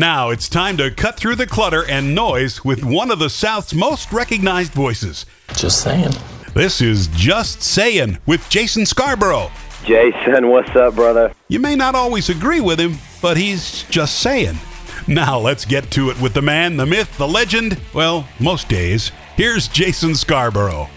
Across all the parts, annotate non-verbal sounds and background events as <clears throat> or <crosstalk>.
Now it's time to cut through the clutter and noise with one of the South's most recognized voices. Just saying. This is Just Saying with Jason Scarborough. Jason, what's up, brother? You may not always agree with him, but he's just saying. Now let's get to it with the man, the myth, the legend. Well, most days. Here's Jason Scarborough.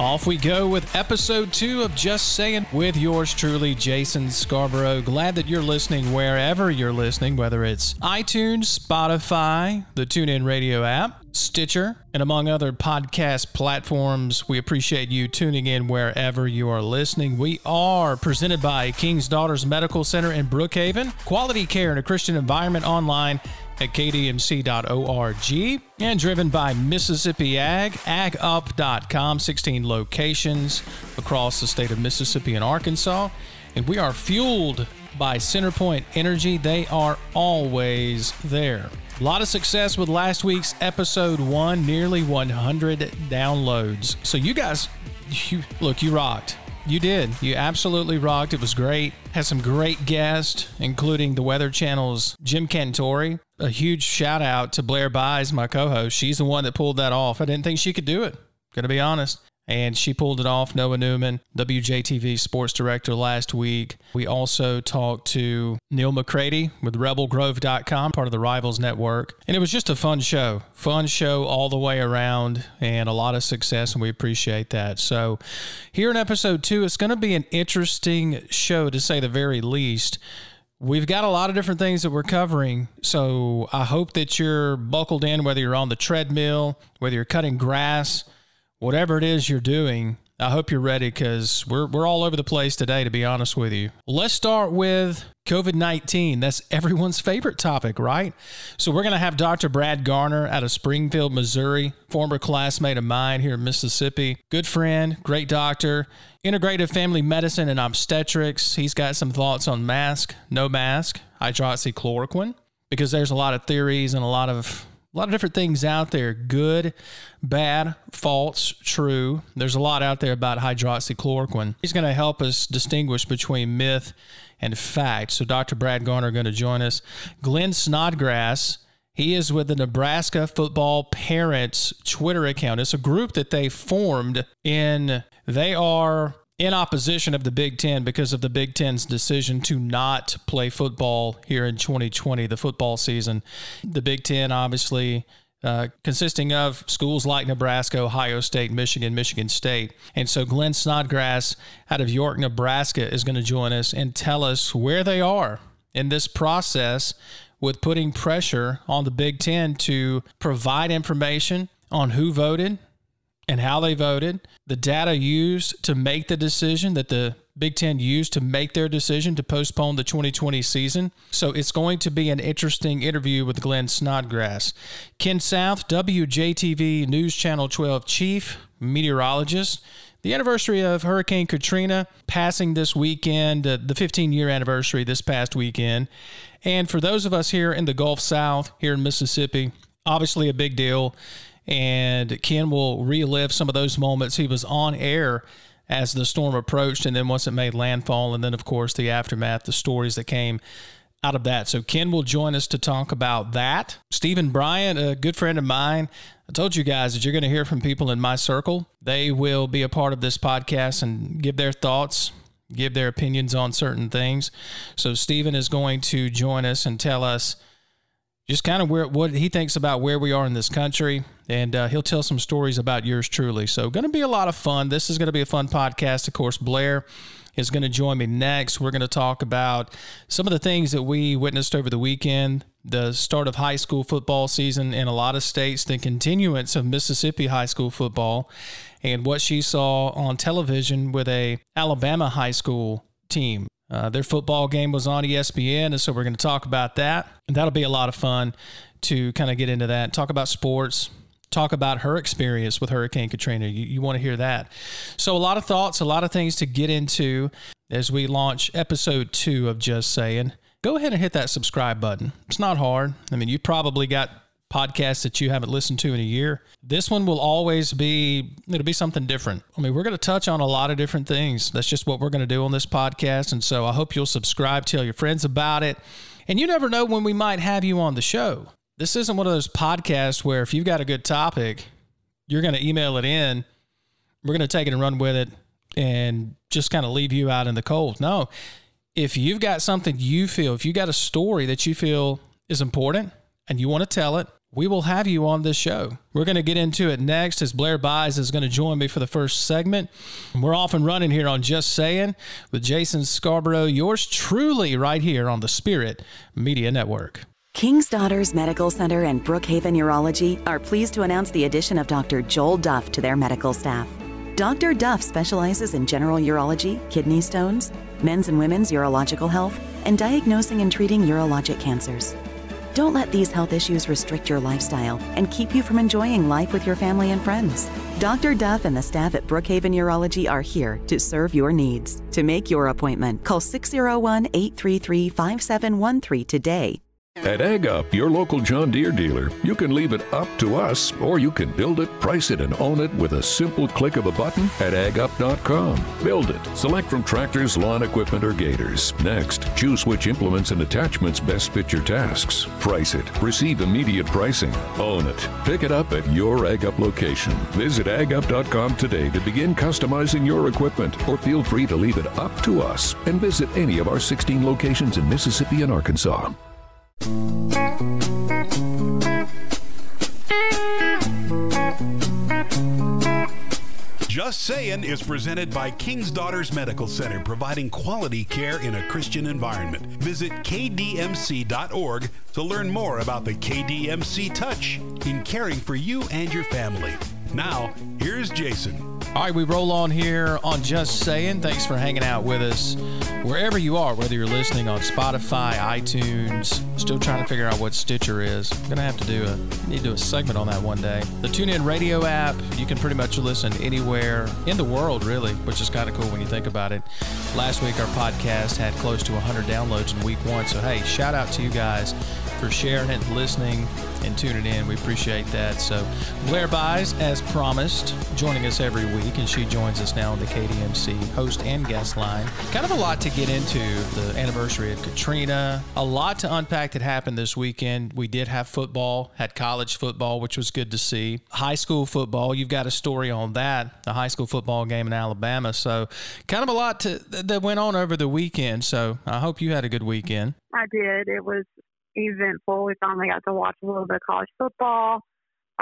Off we go with episode two of Just Saying with yours truly, Jason Scarborough. Glad that you're listening wherever you're listening, whether it's iTunes, Spotify, the TuneIn Radio app, Stitcher, and among other podcast platforms. We appreciate you tuning in wherever you are listening. We are presented by King's Daughters Medical Center in Brookhaven, quality care in a Christian environment online at kdmc.org and driven by Mississippi Ag, agup.com, 16 locations across the state of Mississippi and Arkansas. And we are fueled by Centerpoint Energy. They are always there. A lot of success with last week's episode one, nearly 100 downloads. So you guys, you look, you rocked. You did. You absolutely rocked. It was great. Had some great guests, including the Weather Channel's Jim Cantore. A huge shout out to Blair Buys, my co host. She's the one that pulled that off. I didn't think she could do it. Gonna be honest and she pulled it off. Noah Newman, WJTV sports director last week. We also talked to Neil McCready with rebelgrove.com, part of the Rivals Network. And it was just a fun show, fun show all the way around, and a lot of success, and we appreciate that. So, here in episode two, it's going to be an interesting show to say the very least. We've got a lot of different things that we're covering. So I hope that you're buckled in, whether you're on the treadmill, whether you're cutting grass, whatever it is you're doing, I hope you're ready because we're, we're all over the place today, to be honest with you. Let's start with COVID 19. That's everyone's favorite topic, right? So, we're going to have Dr. Brad Garner out of Springfield, Missouri, former classmate of mine here in Mississippi. Good friend, great doctor, integrative family medicine and obstetrics. He's got some thoughts on mask, no mask, hydroxychloroquine, because there's a lot of theories and a lot of a lot of different things out there good, bad, false, true. There's a lot out there about hydroxychloroquine. He's going to help us distinguish between myth and fact. So, Dr. Brad Garner going to join us. Glenn Snodgrass. He is with the Nebraska Football Parents Twitter account. It's a group that they formed in, they are in opposition of the Big Ten because of the Big Ten's decision to not play football here in 2020, the football season. The Big Ten, obviously, uh, consisting of schools like Nebraska, Ohio State, Michigan, Michigan State. And so Glenn Snodgrass out of York, Nebraska is going to join us and tell us where they are in this process with putting pressure on the Big Ten to provide information on who voted, and how they voted, the data used to make the decision that the Big Ten used to make their decision to postpone the 2020 season. So it's going to be an interesting interview with Glenn Snodgrass. Ken South, WJTV News Channel 12 chief meteorologist. The anniversary of Hurricane Katrina passing this weekend, uh, the 15 year anniversary this past weekend. And for those of us here in the Gulf South, here in Mississippi, obviously a big deal and Ken will relive some of those moments. He was on air as the storm approached, and then once it made landfall, and then, of course, the aftermath, the stories that came out of that. So, Ken will join us to talk about that. Stephen Bryant, a good friend of mine, I told you guys that you're going to hear from people in my circle. They will be a part of this podcast and give their thoughts, give their opinions on certain things. So, Stephen is going to join us and tell us just kind of where what he thinks about where we are in this country, and uh, he'll tell some stories about yours truly. So, going to be a lot of fun. This is going to be a fun podcast. Of course, Blair is going to join me next. We're going to talk about some of the things that we witnessed over the weekend, the start of high school football season in a lot of states, the continuance of Mississippi high school football, and what she saw on television with a Alabama high school team. Uh, their football game was on ESPN, and so we're going to talk about that. And that'll be a lot of fun to kind of get into that, talk about sports, talk about her experience with Hurricane Katrina. You, you want to hear that. So, a lot of thoughts, a lot of things to get into as we launch episode two of Just Saying. Go ahead and hit that subscribe button. It's not hard. I mean, you probably got podcast that you haven't listened to in a year, this one will always be it'll be something different. I mean, we're going to touch on a lot of different things. That's just what we're going to do on this podcast, and so I hope you'll subscribe, tell your friends about it. And you never know when we might have you on the show. This isn't one of those podcasts where if you've got a good topic, you're going to email it in. We're going to take it and run with it and just kind of leave you out in the cold. No, if you've got something you feel, if you got a story that you feel is important and you want to tell it, we will have you on this show. We're going to get into it next as Blair Buys is going to join me for the first segment. We're off and running here on Just Saying with Jason Scarborough, yours truly, right here on the Spirit Media Network. King's Daughters Medical Center and Brookhaven Urology are pleased to announce the addition of Dr. Joel Duff to their medical staff. Dr. Duff specializes in general urology, kidney stones, men's and women's urological health, and diagnosing and treating urologic cancers. Don't let these health issues restrict your lifestyle and keep you from enjoying life with your family and friends. Dr. Duff and the staff at Brookhaven Urology are here to serve your needs. To make your appointment, call 601 833 5713 today at Ag Up, your local John Deere dealer, you can leave it up to us, or you can build it, price it, and own it with a simple click of a button at agup.com. Build it. Select from tractors, lawn equipment, or gators. Next, choose which implements and attachments best fit your tasks. Price it. Receive immediate pricing. Own it. Pick it up at your Ag Up location. Visit agup.com today to begin customizing your equipment, or feel free to leave it up to us and visit any of our 16 locations in Mississippi and Arkansas. Just Saying is presented by King's Daughters Medical Center, providing quality care in a Christian environment. Visit kdmc.org to learn more about the KDMC touch in caring for you and your family. Now, here's Jason. All right, we roll on here on Just Saying. Thanks for hanging out with us wherever you are, whether you're listening on Spotify, iTunes. Still trying to figure out what Stitcher is. I'm gonna have to do a need to do a segment on that one day. The TuneIn Radio app, you can pretty much listen anywhere in the world, really, which is kind of cool when you think about it. Last week, our podcast had close to 100 downloads in week one. So hey, shout out to you guys for sharing it, listening, and tuning in. We appreciate that. So, Blair Buys, as promised, joining us every week, and she joins us now on the KDMC host and guest line. Kind of a lot to get into the anniversary of Katrina, a lot to unpack that happened this weekend. We did have football, had college football, which was good to see. High school football, you've got a story on that, a high school football game in Alabama. So, kind of a lot to, that went on over the weekend. So, I hope you had a good weekend. I did. It was eventful. We finally got to watch a little bit of college football.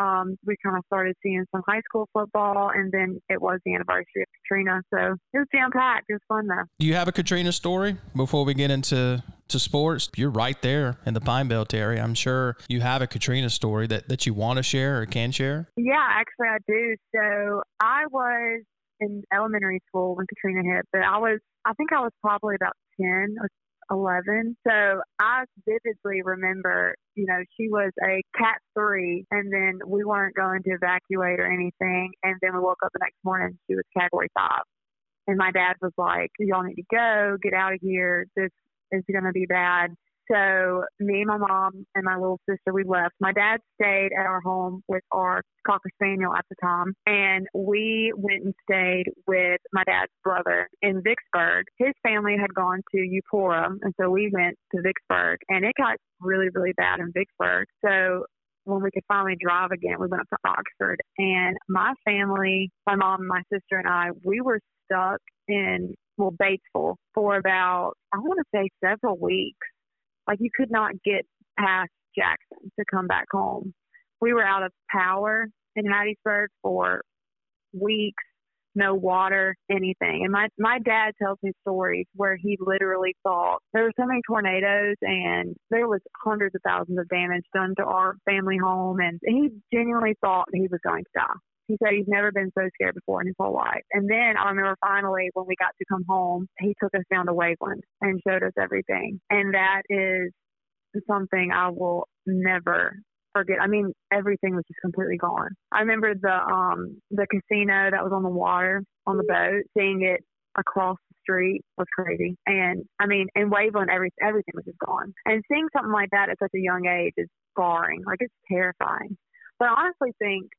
Um, we kind of started seeing some high school football, and then it was the anniversary of Katrina. So it was jam packed. It was fun though. Do you have a Katrina story before we get into to sports? You're right there in the Pine Belt area. I'm sure you have a Katrina story that, that you want to share or can share. Yeah, actually, I do. So I was in elementary school when Katrina hit, but I was I think I was probably about ten or 11. So I vividly remember, you know, she was a cat three and then we weren't going to evacuate or anything. And then we woke up the next morning, she was category five. And my dad was like, y'all need to go, get out of here. This is going to be bad. So me, my mom, and my little sister, we left. My dad stayed at our home with our cocker spaniel at the time, and we went and stayed with my dad's brother in Vicksburg. His family had gone to Eupora, and so we went to Vicksburg, and it got really, really bad in Vicksburg. So when we could finally drive again, we went up to Oxford, and my family, my mom, my sister, and I, we were stuck in well Batesville for about I want to say several weeks like you could not get past Jackson to come back home. We were out of power in Hattiesburg for weeks, no water, anything. And my my dad tells me stories where he literally thought there were so many tornadoes and there was hundreds of thousands of damage done to our family home and he genuinely thought he was going to die. He said he's never been so scared before in his whole life. And then I remember finally when we got to come home, he took us down to Waveland and showed us everything. And that is something I will never forget. I mean, everything was just completely gone. I remember the um the casino that was on the water on the boat, seeing it across the street was crazy. And I mean, in Waveland, every everything was just gone. And seeing something like that at such a young age is scarring. Like it's terrifying. But I honestly think,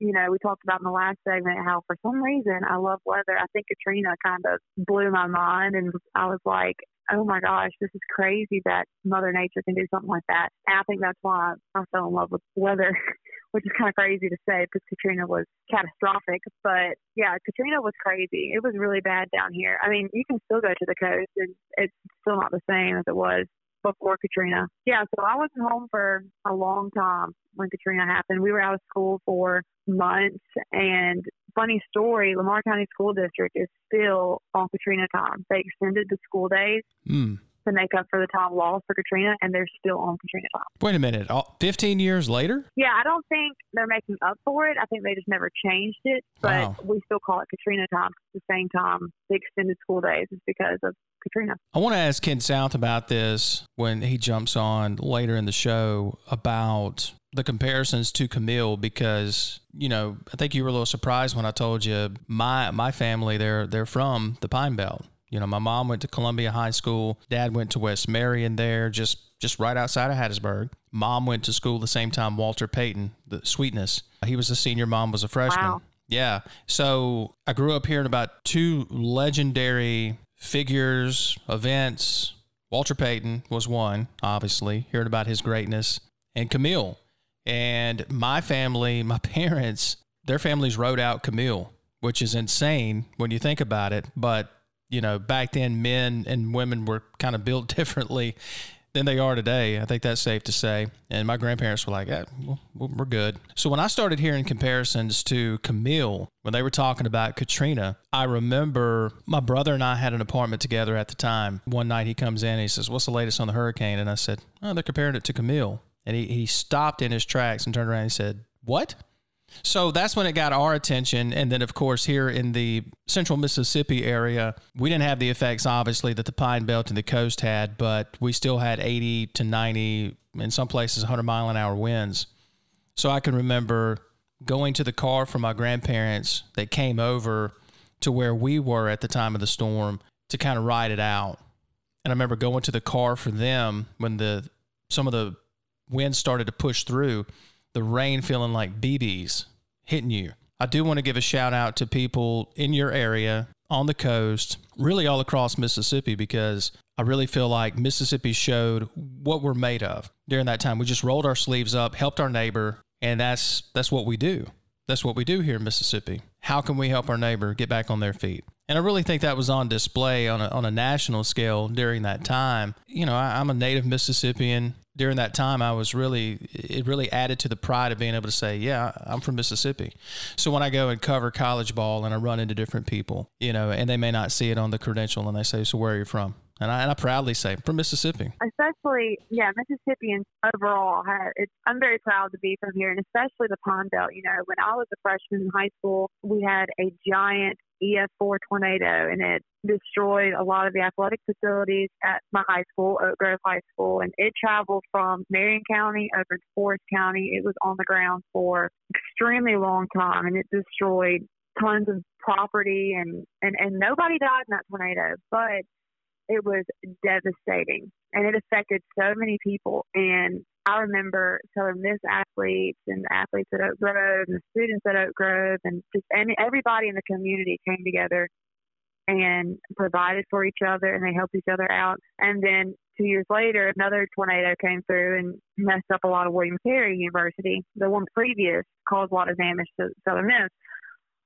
you know, we talked about in the last segment how for some reason I love weather. I think Katrina kind of blew my mind, and I was like, oh my gosh, this is crazy that Mother Nature can do something like that. And I think that's why I fell in love with weather, <laughs> which is kind of crazy to say because Katrina was catastrophic. But yeah, Katrina was crazy. It was really bad down here. I mean, you can still go to the coast and it's still not the same as it was before Katrina. Yeah, so I wasn't home for a long time when Katrina happened. We were out of school for months. And funny story, Lamar County School District is still on Katrina time. They extended the school days. Mm. To make up for the time lost for Katrina, and they're still on Katrina time. Wait a minute, 15 years later? Yeah, I don't think they're making up for it. I think they just never changed it, but Wow. we still call it Katrina time. It's the same time the extended school days is because of Katrina. I want to ask Ken South about this when he jumps on later in the show about the comparisons to Camille because you know I think you were a little surprised when I told you my my family they're they're from the Pine Belt. You know, my mom went to Columbia High School, dad went to West Marion there, just just right outside of Hattiesburg. Mom went to school the same time Walter Payton, the Sweetness. He was a senior, mom was a freshman. Wow. Yeah. So I grew up hearing about two legendary figures, events. Walter Payton was one, obviously, hearing about his greatness, and Camille. And my family, <laughs> my parents, their families rode out Camille, which is insane when you think about it. But, you know, back then, men and women were kind of built <laughs> differently than they are today. I think that's safe to say. And my grandparents were like, yeah, well, we're good. So when I started hearing comparisons to Camille, when they were talking about Katrina, I remember my brother and I had an apartment together at the time. One night he comes in and he says, What's the latest on the hurricane? And I said, Oh, they're comparing it to Camille. And he, he stopped in his tracks and turned around and he said, What? So that's when it got our attention. And then, of course, here in the central Mississippi area, we didn't have the effects, obviously, that the Pine Belt and the coast had, but we still had 80 to 90, in some places, 100 mile an hour winds. So I can remember going to the car for my grandparents that came over to where we were at the time of the storm to kind of ride it out. And I remember going to the car for them when the some of the wind started to push through, the rain feeling like BBs hitting you. I do want to give a shout out to people in your area on the coast, really all across Mississippi, because I really feel like Mississippi showed what we're made of during that time. We just rolled our sleeves up, helped our neighbor, and that's that's what we do. That's what we do here in Mississippi. How can we help our neighbor get back on their feet? And I really think that was on display on a, on a national scale during that time. You know, I, I'm a native Mississippian. During that time, I was really, it really added to the pride of being able to say, yeah, I'm from Mississippi. So when I go and cover college ball and I run into different people, you know, and they may not see it on the credential and they say, so where are you from? And I, and I proudly say, from Mississippi. especially yeah mississippians overall have it's i'm very proud to be from here and especially the pine belt you know when i was a freshman in high school we had a giant ef4 tornado and it destroyed a lot of the athletic facilities at my high school oak grove high school and it traveled from marion county over to forrest county it was on the ground for extremely long time and it destroyed tons of property and and and nobody died in that tornado but it was devastating and it affected so many people. And I remember Southern Miss athletes and the athletes at Oak Grove and the students at Oak Grove and just and everybody in the community came together and provided for each other and they helped each other out. And then two years later, another tornado came through and messed up a lot of William Carey University. The one previous caused a lot of damage to Southern Miss.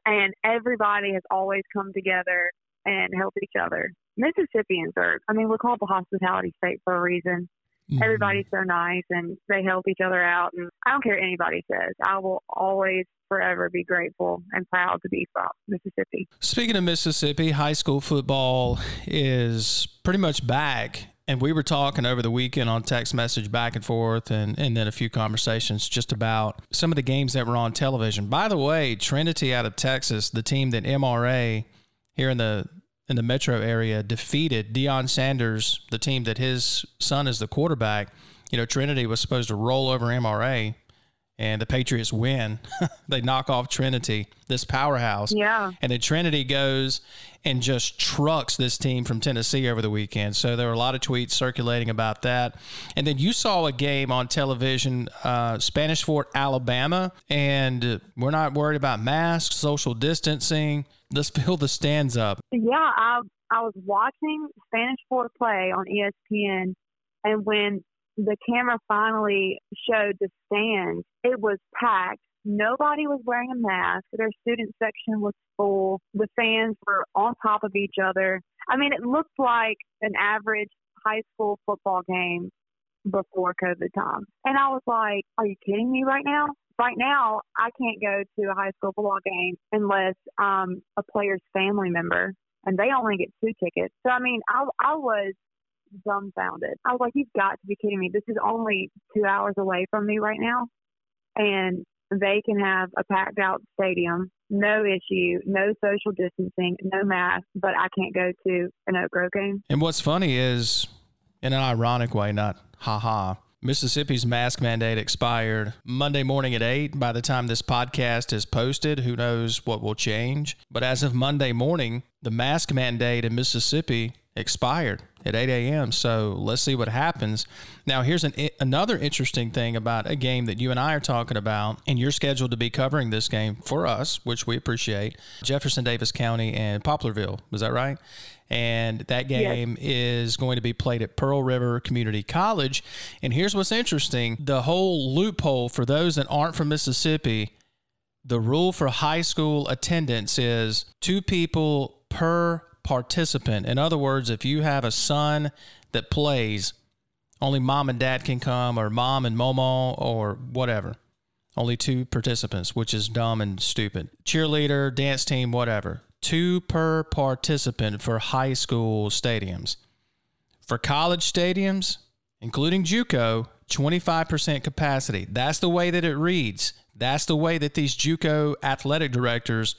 And everybody has always come together and helped each other. Mississippians are, I mean, we're called the hospitality state for a reason. Mm-hmm. Everybody's so nice and they help each other out. And I don't care what anybody says. I will always forever be grateful and proud to be from Mississippi. Speaking of Mississippi, high school football is pretty much back. And we were talking over the weekend on text message back and forth, and, and then a few conversations just about some of the games that were on television. By the way, Trinity out of Texas, the team that MRA here in the in the metro area defeated Deion Sanders, the team that his son is the quarterback. You know, Trinity was supposed to roll over MRA, and the Patriots win. <laughs> they knock off Trinity, this powerhouse. Yeah. And then Trinity goes and just trucks this team from Tennessee over the weekend. So there were a lot of tweets circulating about that. And then you saw a game on television, uh, Spanish Fort, Alabama, and we're not worried about masks, social distancing. Let's <laughs> fill the stands up. Yeah, I I was watching Spanish Fort play on ESPN, and when the camera finally showed the stands, it was packed. Nobody was wearing a mask. Their student section was full. The fans were on top of each other. I mean, it looked like an average high school football game before COVID time. And I was like, are you kidding me right now? Right now, I can't go to a high school football game unless um, a player's family member, and they only get two tickets. So, I mean, I, I was dumbfounded. I was like, you've got to be kidding me. This is only two hours away from me right now. And they can have a packed out stadium, no issue, no social distancing, no mask, but I can't go to an Oak Grove game. And what's funny is, in an ironic way, not haha, Mississippi's mask mandate expired Monday morning at 8. By the time this podcast is posted, who knows what will change. But as of Monday morning, the mask mandate in Mississippi expired at 8 a.m. So let's see what happens. Now, here's an, another interesting thing about a game that you and I are talking about, and you're scheduled to be covering this game for us, which we appreciate. Jefferson Davis County and Poplarville, is that right? And that game yes. is going to be played at Pearl River Community College. And here's what's interesting the whole loophole for those that aren't from Mississippi. The rule for high school attendance is two people per participant. In other words, if you have a son that plays, only mom and dad can come, or mom and Momo, or whatever. Only two participants, which is dumb and stupid. Cheerleader, dance team, whatever. Two per participant for high school stadiums. For college stadiums, including JUCO, 25% capacity. That's the way that it reads. That's the way that these JUCO athletic directors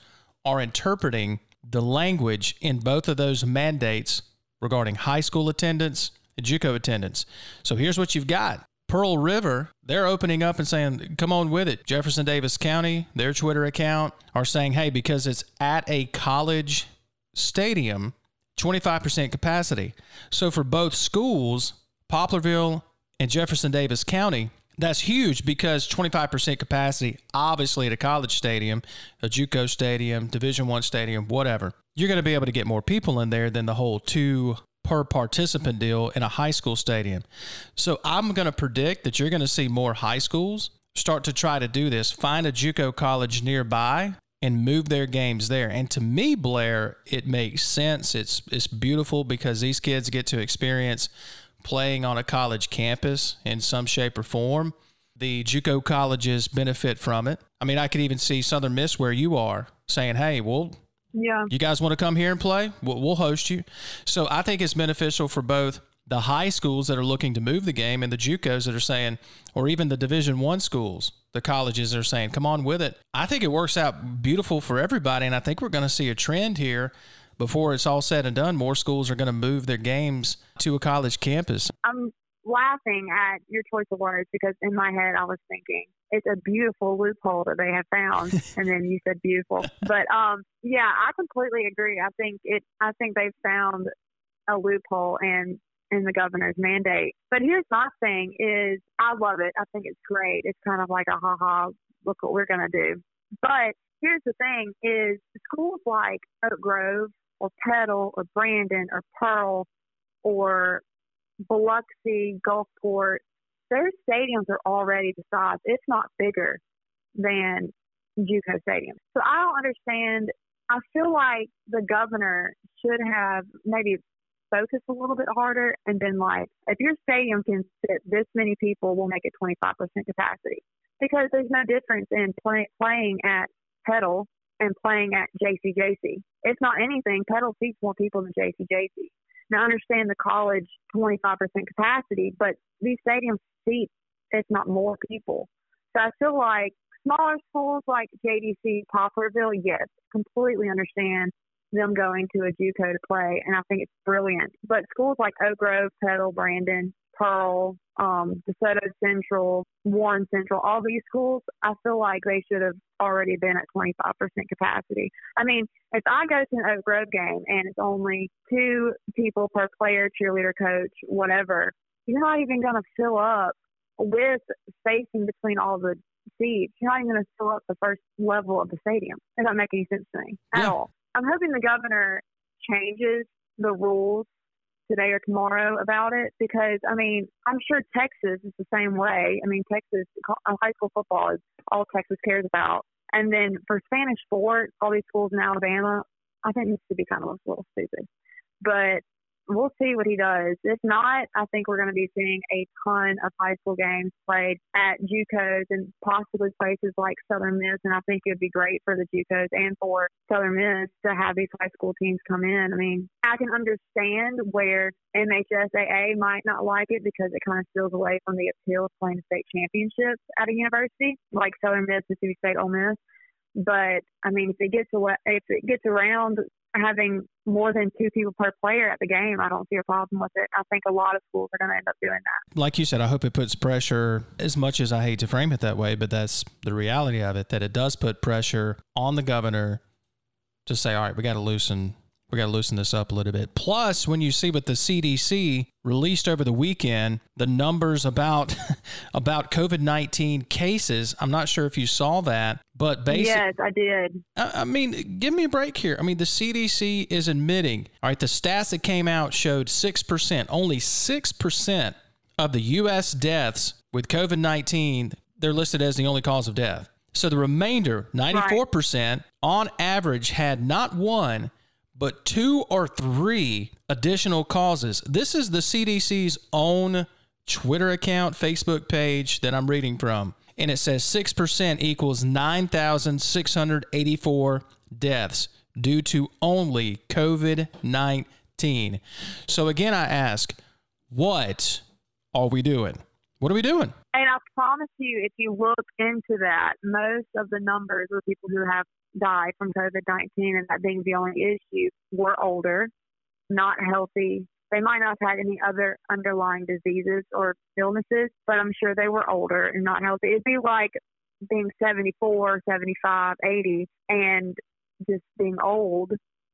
are interpreting the language in both of those mandates regarding high school attendance and JUCO attendance. So here's what you've got. Pearl River, they're opening up and saying, come on with it. Jefferson Davis County, their Twitter account, are saying, hey, because it's at a college stadium, 25% capacity. So for both schools, Poplarville and Jefferson Davis County, that's huge because 25% capacity, obviously at a college stadium, a JUCO stadium, Division One stadium, whatever. You're going to be able to get more people in there than the whole two per participant deal in a high school stadium. So I'm going to predict that you're going to see more high schools start to try to do this. Find a JUCO college nearby and move their games there. And to me, Blair, it makes sense. It's it's beautiful because these kids get to experience playing on a college campus in some shape or form. The JUCO colleges benefit from it. I mean, I could even see Southern Miss where you are saying, "Hey, well, yeah, you guys want to come here and play? We'll, we'll host you." So I think it's beneficial for both the high schools that are looking to move the game and the JUCOs that are saying, or even the Division One schools, the colleges that are saying, "Come on with it." I think it works out beautiful for everybody, and I think we're going to see a trend here before it's all said and done, more schools are going to move their games to a college campus. I'm laughing at your choice of words because in my head I was thinking it's a beautiful loophole that they have found, <laughs> and then you said beautiful. But um, yeah, I completely agree. I think it. I think they've found a loophole and in the governor's mandate. But here's my thing: is I love it. I think it's great. It's kind of like a ha ha. Look what we're gonna do. But here's the thing: is schools like Oak Grove or Petal or Brandon or Pearl or Biloxi, Gulfport, their stadiums are already the size, if not bigger, than JUCO Stadium. So I don't understand. I feel like the governor should have maybe focused a little bit harder and been like, if your stadium can fit this many people, we'll make it 25% capacity. Because there's no difference in play, playing at Petal and playing at JCJC. It's not anything, Petal seats more people than JCJC. Now, I understand the college 25% capacity, but these stadiums seat, if not more people. So I feel like smaller schools like JDC, Poplarville, yes, completely understand them going to a JUCO to play, and I think it's brilliant. But schools like Oak Grove, Petal, Brandon, Pearl, um, DeSoto Central, Warren Central, all these schools, I feel like they should have already been at 25% capacity. I mean, if I go to an Oak Grove game and it's only two people per player, cheerleader, coach, whatever, you're not even going to fill up with spacing between all the seats. You're not even going to fill up the first level of the stadium. It doesn't make any sense to me at Yeah. all. I'm hoping the governor changes the rules today or tomorrow about it because I mean I'm sure Texas is the same way. I mean Texas uh, high school football is all Texas cares about, and then for Spanish Fort, all these schools in Alabama, I think Mississippi kind of a little stupid, but we'll see what he does. If not, I think we're going to be seeing a ton of high school games played at JUCOs and possibly places like Southern Miss. And I think it would be great for the JUCOs and for Southern Miss to have these high school teams come in. I mean, I can understand where MHSAA might not like it because it kind of steals away from the appeal of playing state championships at a university like Southern Miss, Mississippi State, Ole Miss. But I mean, if it gets away, if it gets around having more than two people per player at the game, I don't see a problem with it. I think a lot of schools are going to end up doing that. like you said, I hope it puts pressure, as much as I hate to frame it that way, but that's the reality of it, that it does put pressure on the governor to say, all right, we got to loosen. We got to loosen this up a little bit. Plus, when you see what the CDC released over the weekend, the numbers about <laughs> about COVID nineteen cases. I'm not sure if you saw that, but basically, yes, I did. I I mean, give me a break here. I mean, the CDC is admitting, all right, the stats that came out showed 6%, only 6% of the U.S. deaths with COVID 19, they're listed as the only cause of death. So the remainder, 94%, on average, had not one, but two or three additional causes. This is the CDC's own Twitter account, Facebook page that I'm reading from. And it says 6% equals 9,684 deaths due to only COVID 19. So again, I ask, what are we doing? What are we doing? And I promise you, if you look into that, most of the numbers of people who have died from COVID 19 and that being the only issue were older, not healthy. They might not have had any other underlying diseases or illnesses, but I'm sure they were older and not healthy. It'd be like being 74, 75, 80, and just being old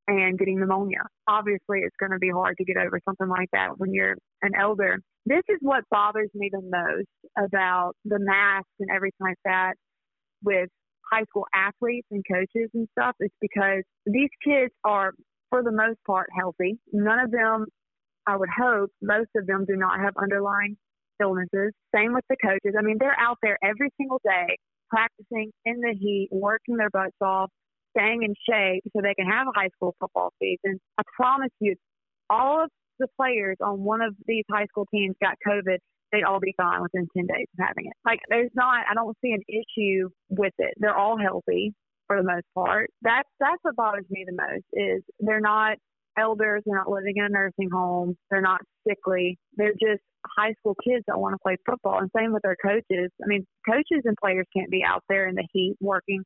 and getting pneumonia. Obviously, it's going to be hard to get over something like that when you're an elder. This is what bothers me the most about the masks and everything like that with high school athletes and coaches and stuff is because these kids are, for the most part, healthy. None of them, I would hope, most of them do not have underlying illnesses. Same with the coaches. I mean, they're out there every single day practicing in the heat, working their butts off, staying in shape so they can have a high school football season. I promise you, all of the players on one of these high school teams got COVID, they'd all be fine within 10 days of having it. Like, there's not, I don't see an issue with it. They're all healthy for the most part. That's, that's what bothers me the most is they're not elders, they're not living in a nursing home, they're not sickly. They're just high school kids that want to play football. And same with their coaches. I mean, coaches and players can't be out there in the heat working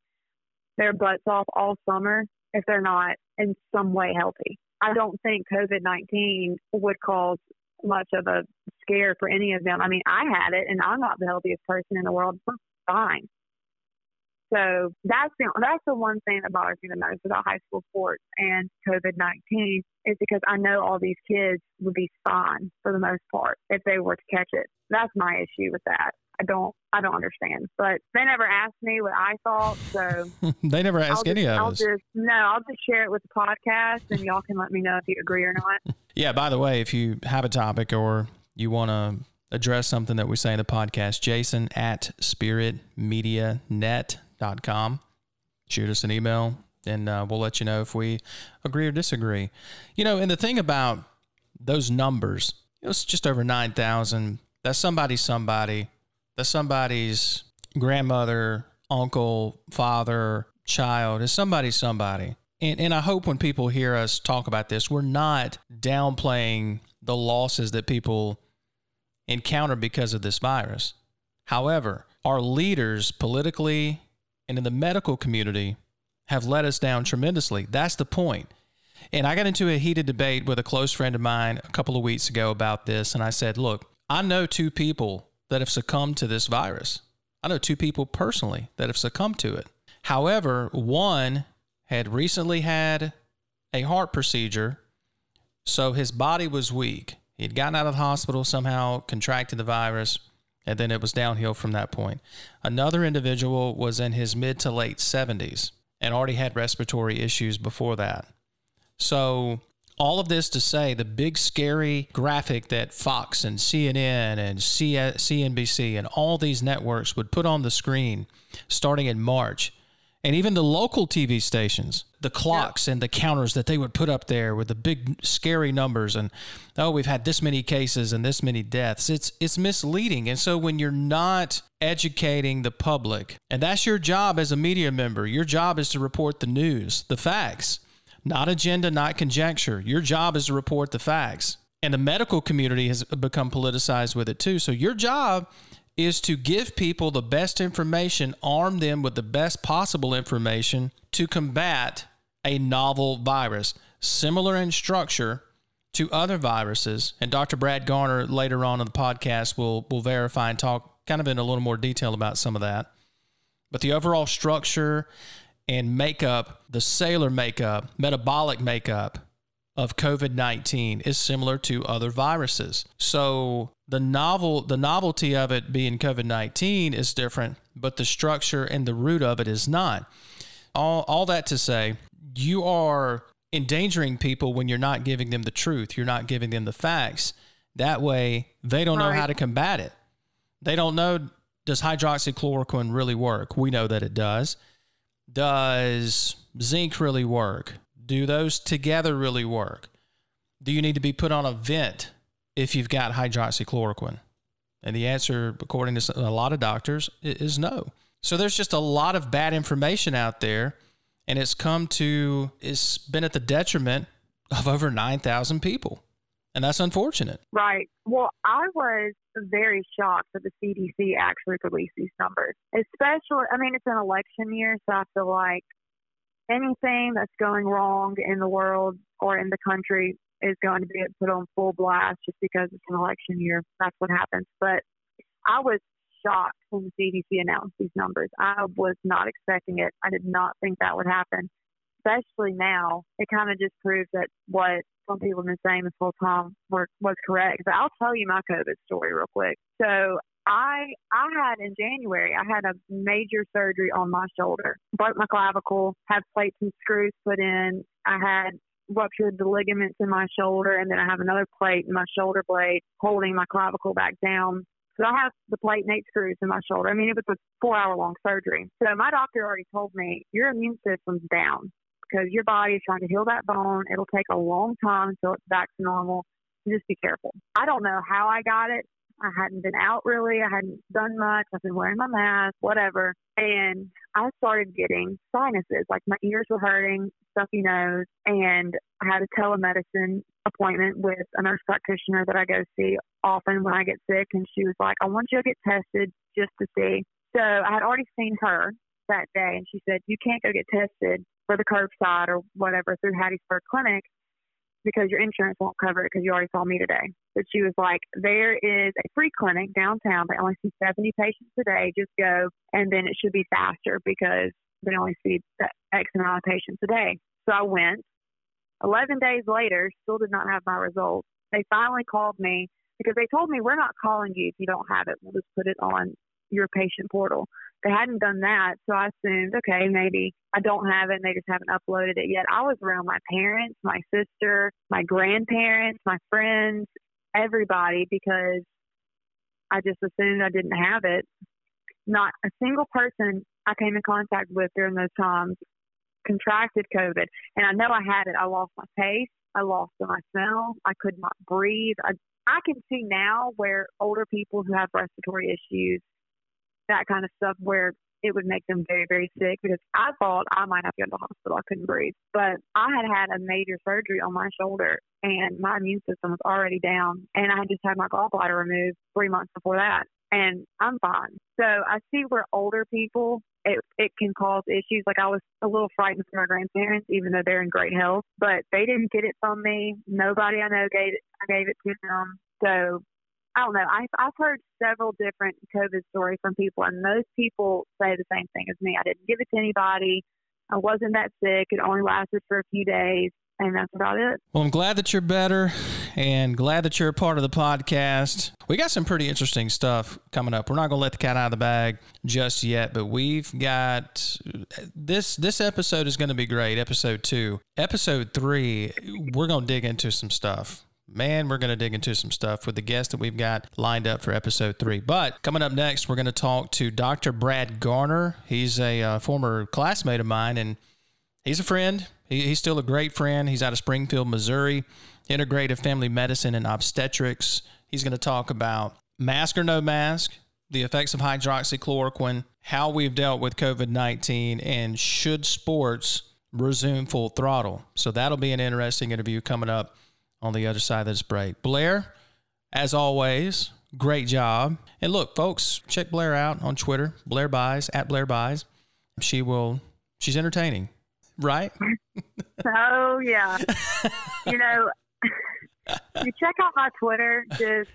their butts off all summer if they're not in some way healthy. I don't think COVID 19 would cause much of a scare for any of them. I mean, I had it and I'm not the healthiest person in the world. I'm fine. So that's the that's the one thing that bothers me the most about high school sports and COVID nineteen is because I know all these kids would be fine for the most part if they were to catch it. That's my issue with that. I don't I don't understand. But they never asked me what I thought, so <laughs> they never ask any just, of I'll us. just no, I'll just share it with the podcast and y'all can let me know if you agree or not. <laughs> Yeah, by the way, if you have a topic or you want to address something that we say in the podcast, Jason at spiritmedianet.com. Shoot us an email and uh, we'll let you know if we agree or disagree. You know, and the thing about those numbers, you know, it's just over 9,000. That's somebody, somebody. That's somebody's grandmother, uncle, father, child. It's somebody's somebody. And, and I hope when people hear us talk about this, we're not downplaying the losses that people encounter because of this virus. However, our leaders politically and in the medical community have let us down tremendously. That's the point. And I got into a heated debate with a close friend of mine a couple of weeks ago about this. And I said, look, I know two people that have succumbed to this virus. I know two people personally that have succumbed to it. However, one had recently had a heart procedure, so his body was weak. He'd gotten out of the hospital, somehow contracted the virus, and then it was downhill from that point. Another individual was in his mid to late 70s and already had respiratory issues before that. So, all of this to say, the big scary graphic that Fox and CNN and CNBC and all these networks would put on the screen starting in March and even the local TV stations, the clocks yeah. and the counters that they would put up there with the big scary numbers and oh we've had this many cases and this many deaths. It's it's misleading. And so when you're not educating the public, and that's your job as a media member, your job is to report the news, the facts, not agenda, not conjecture. Your job is to report the facts. And the medical community has become politicized with it too. So your job is to give people the best information, arm them with the best possible information to combat a novel virus, similar in structure to other viruses. And Dr. Brad Garner later on in the podcast will will verify and talk kind of in a little more detail about some of that. But the overall structure and makeup, the cellular makeup, metabolic makeup of COVID 19 is similar to other viruses. So the novel the novelty of it being COVID-19 is different, but the structure and the root of it is not. All all that to say, you are endangering people when you're not giving them the truth. You're not giving them the facts. That way, they don't know how to combat it. They don't know does hydroxychloroquine really work? We know that it does. Does zinc really work? Do those together really work? Do you need to be put on a vent if you've got hydroxychloroquine? And the answer, according to a lot of doctors, is no. So there's just a lot of bad information out there, and it's come to, it's been at the detriment of over 9,000 people. And that's unfortunate. Right. Well, I was very shocked that the CDC actually released these numbers, especially, I mean, it's an election year, so I feel like anything that's going wrong in the world or in the country is going to be put on full blast just because it's an election year. That's what happens. But I was shocked when the CDC announced these numbers. I was not expecting it. I did not think that would happen. Especially now, it kind of just proves that what some people have been saying this whole time were, was correct. But I'll tell you my COVID story real quick. So I I had in January I had a major surgery on my shoulder. Broke my clavicle, had plates and screws put in. I had ruptured the ligaments in my shoulder and then I have another plate in my shoulder blade holding my clavicle back down. So I have the plate and eight screws in my shoulder. I mean, it was a four hour long surgery. So my doctor already told me your immune system's down because your body is trying to heal that bone. It'll take a long time until it's back to normal. Just be careful. I don't know how I got it. I hadn't been out really. I hadn't done much. I've been wearing my mask, whatever. And I started getting sinuses. Like my ears were hurting, stuffy nose, and I had a telemedicine appointment with a nurse practitioner that I go see often when I get sick. And she was like, I want you to get tested just to see. So I had already seen her that day, and she said, You can't go get tested for the curbside or whatever through Hattiesburg Clinic because your insurance won't cover it because you already saw me today. But she was like, there is a free clinic downtown. They only see 70 patients a day. Just go, and then it should be faster because they only see X amount of patients a day. So I went. 11 days later, still did not have my results. They finally called me because they told me, we're not calling you if you don't have it. We'll just put it on your patient portal. They hadn't done that, so I assumed, okay, maybe I don't have it and they just haven't uploaded it yet. I was around my parents, my sister, my grandparents, my friends, everybody because I just assumed I didn't have it. Not a single person I came in contact with during those times contracted COVID. And I know I had it. I lost my taste. I lost my smell. I could not breathe. I, I can see now where older people who have respiratory issues that kind of stuff where it would make them very, very sick because I thought I might have to go to the hospital. I couldn't breathe. But I had had a major surgery on my shoulder and my immune system was already down. And I had just had my gallbladder removed three months before that. And I'm fine. So I see where older people, it, it can cause issues. Like I was a little frightened for my grandparents, even though they're in great health, but they didn't get it from me. Nobody I know gave it, I gave it to them. So I don't know. I've, I've heard several different COVID stories from people, and most people say the same thing as me. I didn't give it to anybody. I wasn't that sick. It only lasted for a few days, and that's about it. Well, I'm glad that you're better and glad that you're a part of the podcast. We got some pretty interesting stuff coming up. We're not going to let the cat out of the bag just yet, but we've got this this episode is going to be great, episode 2. Episode 3, we're going to dig into some stuff man, we're going to dig into some stuff with the guest that we've got lined up for episode three. But coming up next, we're going to talk to Dr. Brad Garner. He's a uh, former classmate of mine, and he's a friend. He, he's still a great friend. He's out of Springfield, Missouri, integrative family medicine and obstetrics. He's going to talk about mask or no mask, the effects of hydroxychloroquine, how we've dealt with COVID 19, and should sports resume full throttle. So that'll be an interesting interview coming up on the other side of this break. Blair, as always, great job. And look, folks, check Blair out on Twitter, Blair Buys, at Blair Buys. She will, she's entertaining, right? <laughs> oh, yeah. you know, <laughs> you check out my Twitter, just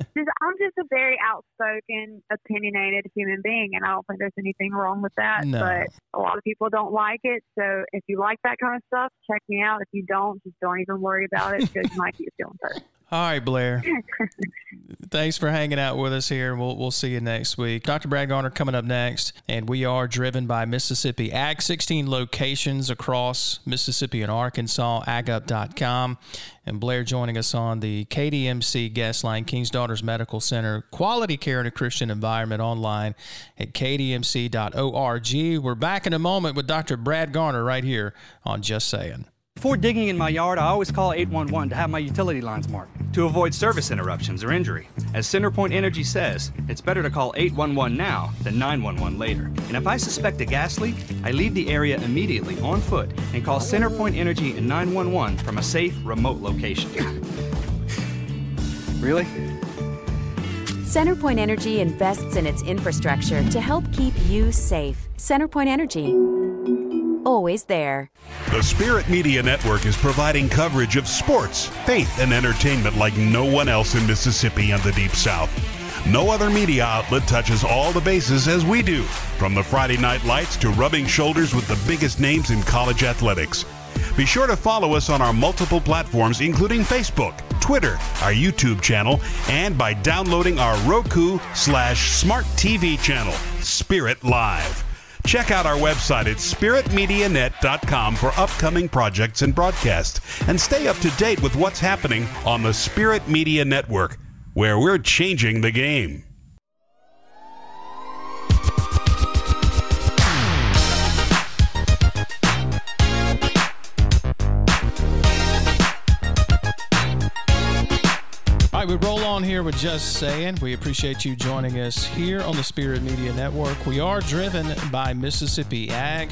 just I'm just a very outspoken, opinionated human being, and I don't think there's anything wrong with that. No. But a lot of people don't like it. So if you like that kind of stuff, check me out. If you don't, just don't even worry about it because you might get feeling hurt. All right, Blair. <laughs> Thanks for hanging out with us here. We'll, we'll see you next week. Dr. Brad Garner coming up next, and we are driven by Mississippi Ag, 16 locations across Mississippi and Arkansas, agup.com. And Blair joining us on the KDMC guest line, King's Daughters Medical Center, quality care in a Christian environment online at kdmc.org. We're back in a moment with Dr. Brad Garner right here on Just Saying. Before digging in my yard, I always call 811 to have my utility lines marked to avoid service interruptions or injury. As Centerpoint Energy says, it's better to call 811 now than 911 later. And if I suspect a gas leak, I leave the area immediately on foot and call Centerpoint Energy and 911 from a safe, remote location. <laughs> really? Centerpoint Energy invests in its infrastructure to help keep you safe. Centerpoint Energy. Always there. The Spirit Media Network is providing coverage of sports, faith, and entertainment like no one else in Mississippi and the Deep South. No other media outlet touches all the bases as we do, from the Friday night lights to rubbing shoulders with the biggest names in college athletics. Be sure to follow us on our multiple platforms, including Facebook, Twitter, our YouTube channel, and by downloading our Roku slash Smart TV channel, Spirit Live. Check out our website at spiritmedianet.com for upcoming projects and broadcasts, and stay up to date with what's happening on the Spirit Media Network, where we're changing the game. All right, we roll on here with Just Saying. We appreciate you joining us here on the Spirit Media Network. We are driven by Mississippi Ag.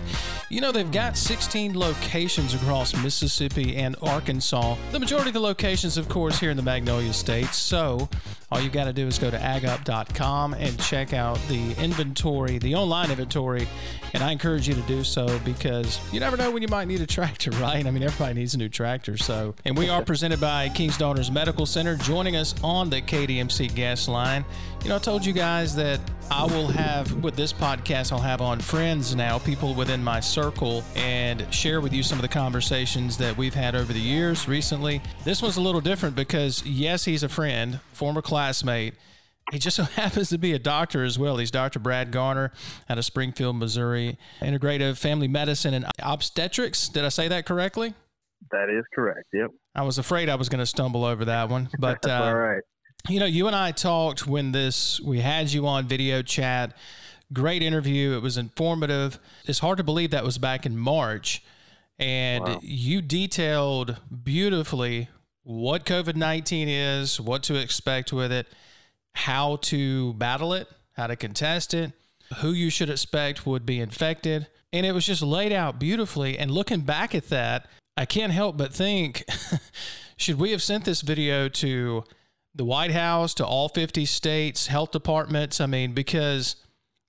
You know, they've got 16 locations across Mississippi and Arkansas. The majority of the locations, of course, here in the Magnolia State. So, all you got to do is go to agup.com and check out the inventory, the online inventory. And I encourage you to do so because you never know when you might need a tractor, <laughs> right? I mean, everybody needs a new tractor. So, and we are presented by King's Daughters Medical Center. Joining us on the KDMC guest line. You know, I told you guys that I will have with this podcast, I'll have on friends now, people within my circle, and share with you some of the conversations that we've had over the years recently. This one's a little different because, yes, he's a friend, former classmate. He just so <laughs> happens to be a doctor as well. He's Dr. Brad Garner out of Springfield, Missouri, integrative family medicine and obstetrics. Did I say that correctly? That is correct. Yep. I was afraid I was going to stumble over that one, <laughs> but uh, all right. You know, you and I talked when this we had you on video chat. Great interview. It was informative. It's hard to believe that was back in March, and Wow. you detailed beautifully what COVID nineteen is, what to expect with it, how to battle it, how to contest it, who you should expect would be infected. And it was just laid out beautifully. And looking back at that, I can't help but think <laughs> should we have sent this video to the White House, to all 50 states, health departments? I mean, because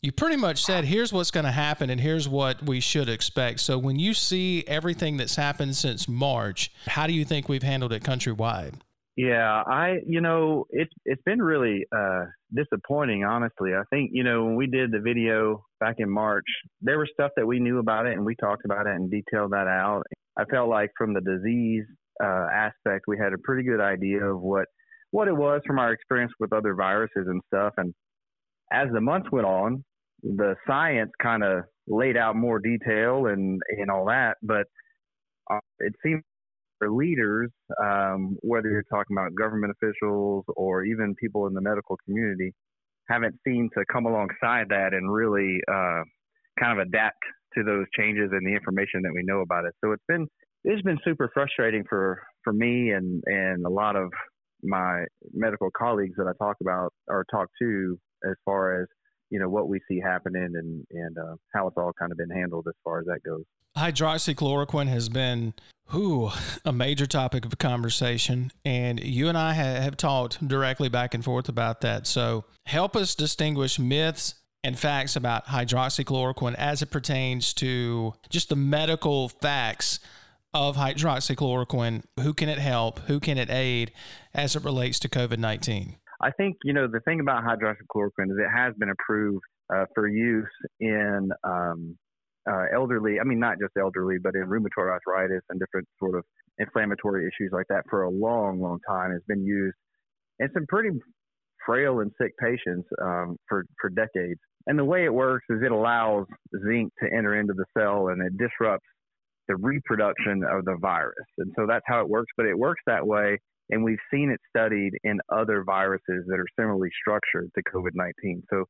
you pretty much said here's what's going to happen and here's what we should expect. So when you see everything that's happened since March, how do you think we've handled it countrywide? Yeah, I you know it's it's been really uh, disappointing, honestly. I think you know when we did the video back in March, there was stuff that we knew about it and we talked about it and detailed that out. I felt like from the disease uh, aspect, we had a pretty good idea of what what it was from our experience with other viruses and stuff. And as the months went on, the science kind of laid out more detail and and all that, but uh, it seemed for leaders, um, whether you're talking about government officials or even people in the medical community, haven't seemed to come alongside that and really uh, kind of adapt to those changes and the information that we know about it. So it's been it's been super frustrating for for me and and a lot of my medical colleagues that I talk about or talk to as far as you know what we see happening and and uh, how it's all kind of been handled as far as that goes. Hydroxychloroquine has been who a major topic of conversation, and you and I have, have talked directly back and forth about that. So help us distinguish myths and facts about hydroxychloroquine as it pertains to just the medical facts of hydroxychloroquine. Who can it help? Who can it aid as it relates to COVID 19? I think, you know, the thing about hydroxychloroquine is it has been approved uh, for use in um, uh, elderly, I mean, not just elderly, but in rheumatoid arthritis and different sort of inflammatory issues like that for a long, long time. It's been used in some pretty frail and sick patients um, for, for decades. And the way it works is it allows zinc to enter into the cell and it disrupts the reproduction of the virus. And so that's how it works, but it works that way. And we've seen it studied in other viruses that are similarly structured to COVID 19. So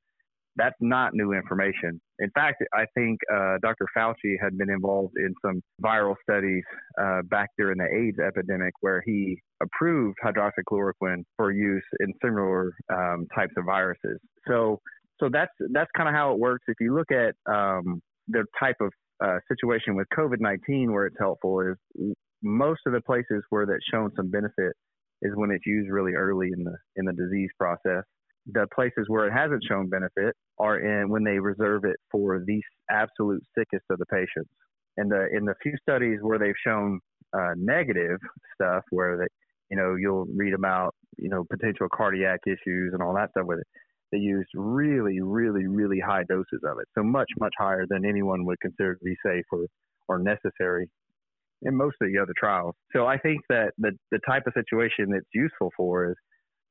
that's not new information. In fact, I think uh, Dr. Fauci had been involved in some viral studies uh, back during the AIDS epidemic where he approved hydroxychloroquine for use in similar um, types of viruses. So, so that's that's kind of how it works. If you look at um, the type of uh, situation with COVID-19 where it's helpful is most of the places where that's shown some benefit is when it's used really early in the in the disease process the places where it hasn't shown benefit are in when they reserve it for the absolute sickest of the patients. And the in the few studies where they've shown uh, negative stuff, where they, you know, you'll read about, you know, potential cardiac issues and all that stuff with it. They used really, really, really high doses of it, so much, much higher than anyone would consider to be safe or or necessary in most of the other trials. So I think that the the type of situation that's useful for is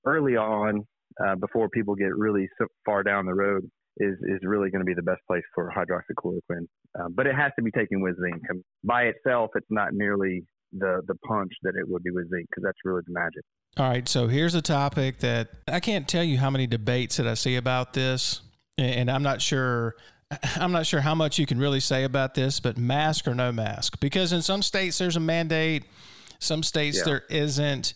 early on uh, before people get really so far down the road is is really going to be the best place for hydroxychloroquine. Uh, but it has to be taken with zinc. By itself, it's not nearly the the punch that it would be with zinc because that's really the magic. All right, so here's a topic that I can't tell you how many debates that I see about this, and I'm not sure. <laughs> I'm not sure how much you can really say about this, but mask or no mask, because in some states there's a mandate, some states yeah. there isn't.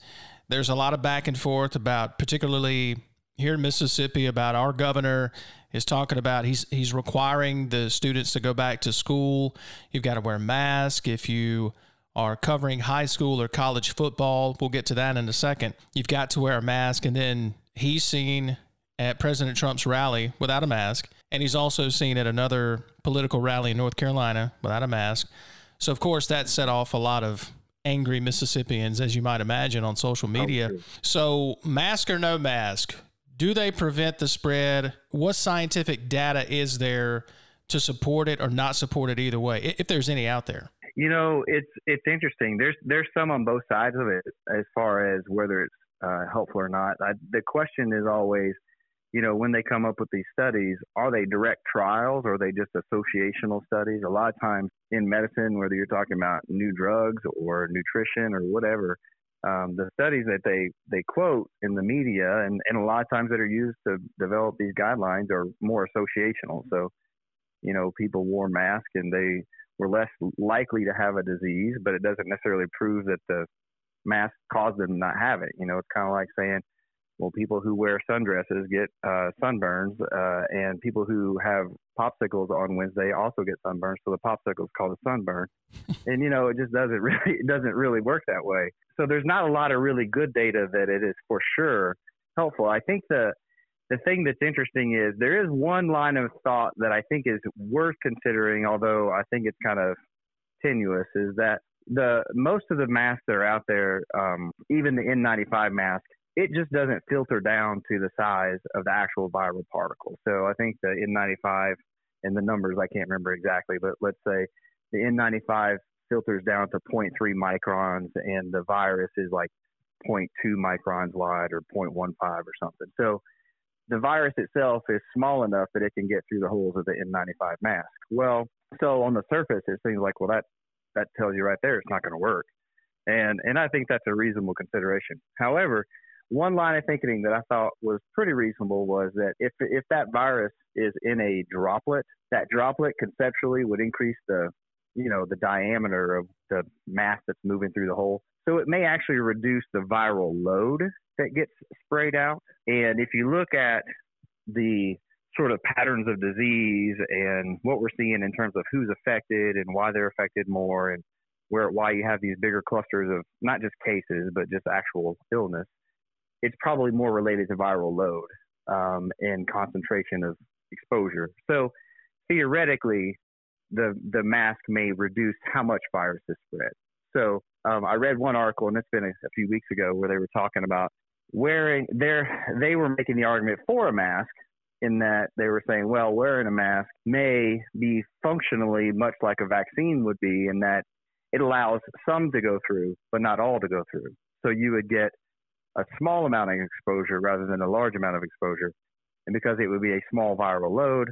There's a lot of back and forth about, particularly here in Mississippi, about our governor is talking about he's he's requiring the students to go back to school. You've got to wear a mask if you are covering high school or college football. We'll get to that in a second. You've got to wear a mask, and then he's seen at President Trump's rally without a mask, and he's also seen at another political rally in North Carolina without a mask. So of course that set off a lot of angry Mississippians, as you might imagine, on social media. Oh, so, mask or no mask, do they prevent the spread? What scientific data is there to support it or not support it either way, if there's any out there? You know, it's it's interesting. There's there's some on both sides of it as far as whether it's uh, helpful or not. I, the question is always, you know, when they come up with these studies, are they direct trials or are they just associational studies? A lot of times in medicine, whether you're talking about new drugs or nutrition or whatever, um, the studies that they, they quote in the media and, and a lot of times that are used to develop these guidelines are more associational. So, you know, people wore masks and they were less likely to have a disease, but it doesn't necessarily prove that the mask caused them to not have it. You know, it's kind of like saying, well, people who wear sundresses get uh, sunburns, uh, and people who have popsicles on Wednesday also get sunburns. So the popsicle is called a sunburn, <laughs> and you know it just doesn't <laughs> really it doesn't really work that way. So there's not a lot of really good data that it is for sure helpful. I think the the thing that's interesting is there is one line of thought that I think is worth considering, although I think it's kind of tenuous, is that the most of the masks that are out there, um, even the N95 mask, it just doesn't filter down to the size of the actual viral particle. So I think the N95 and the numbers I can't remember exactly, but let's say the N95 filters down to 0.3 microns and the virus is like 0.2 microns wide or 0.15 or something. So the virus itself is small enough that it can get through the holes of the N95 mask. Well, so on the surface, it seems like, well, that, that tells you right there it's not going to work. And, and I think that's a reasonable consideration. However, one line of thinking that I thought was pretty reasonable was that if, if that virus is in a droplet, that droplet conceptually would increase the, you know, the diameter of the mass that's moving through the hole. So it may actually reduce the viral load that gets sprayed out. And if you look at the sort of patterns of disease and what we're seeing in terms of who's affected and why they're affected more and where why you have these bigger clusters of not just cases but just actual illness, it's probably more related to viral load um, and concentration of exposure. So theoretically, the the mask may reduce how much virus is spread. So um, I read one article, and it's been a, a few weeks ago, where they were talking about wearing their they were making the argument for a mask in that they were saying, well, wearing a mask may be functionally much like a vaccine would be, in that it allows some to go through, but not all to go through. So you would get a small amount of exposure rather than a large amount of exposure. And because it would be a small viral load,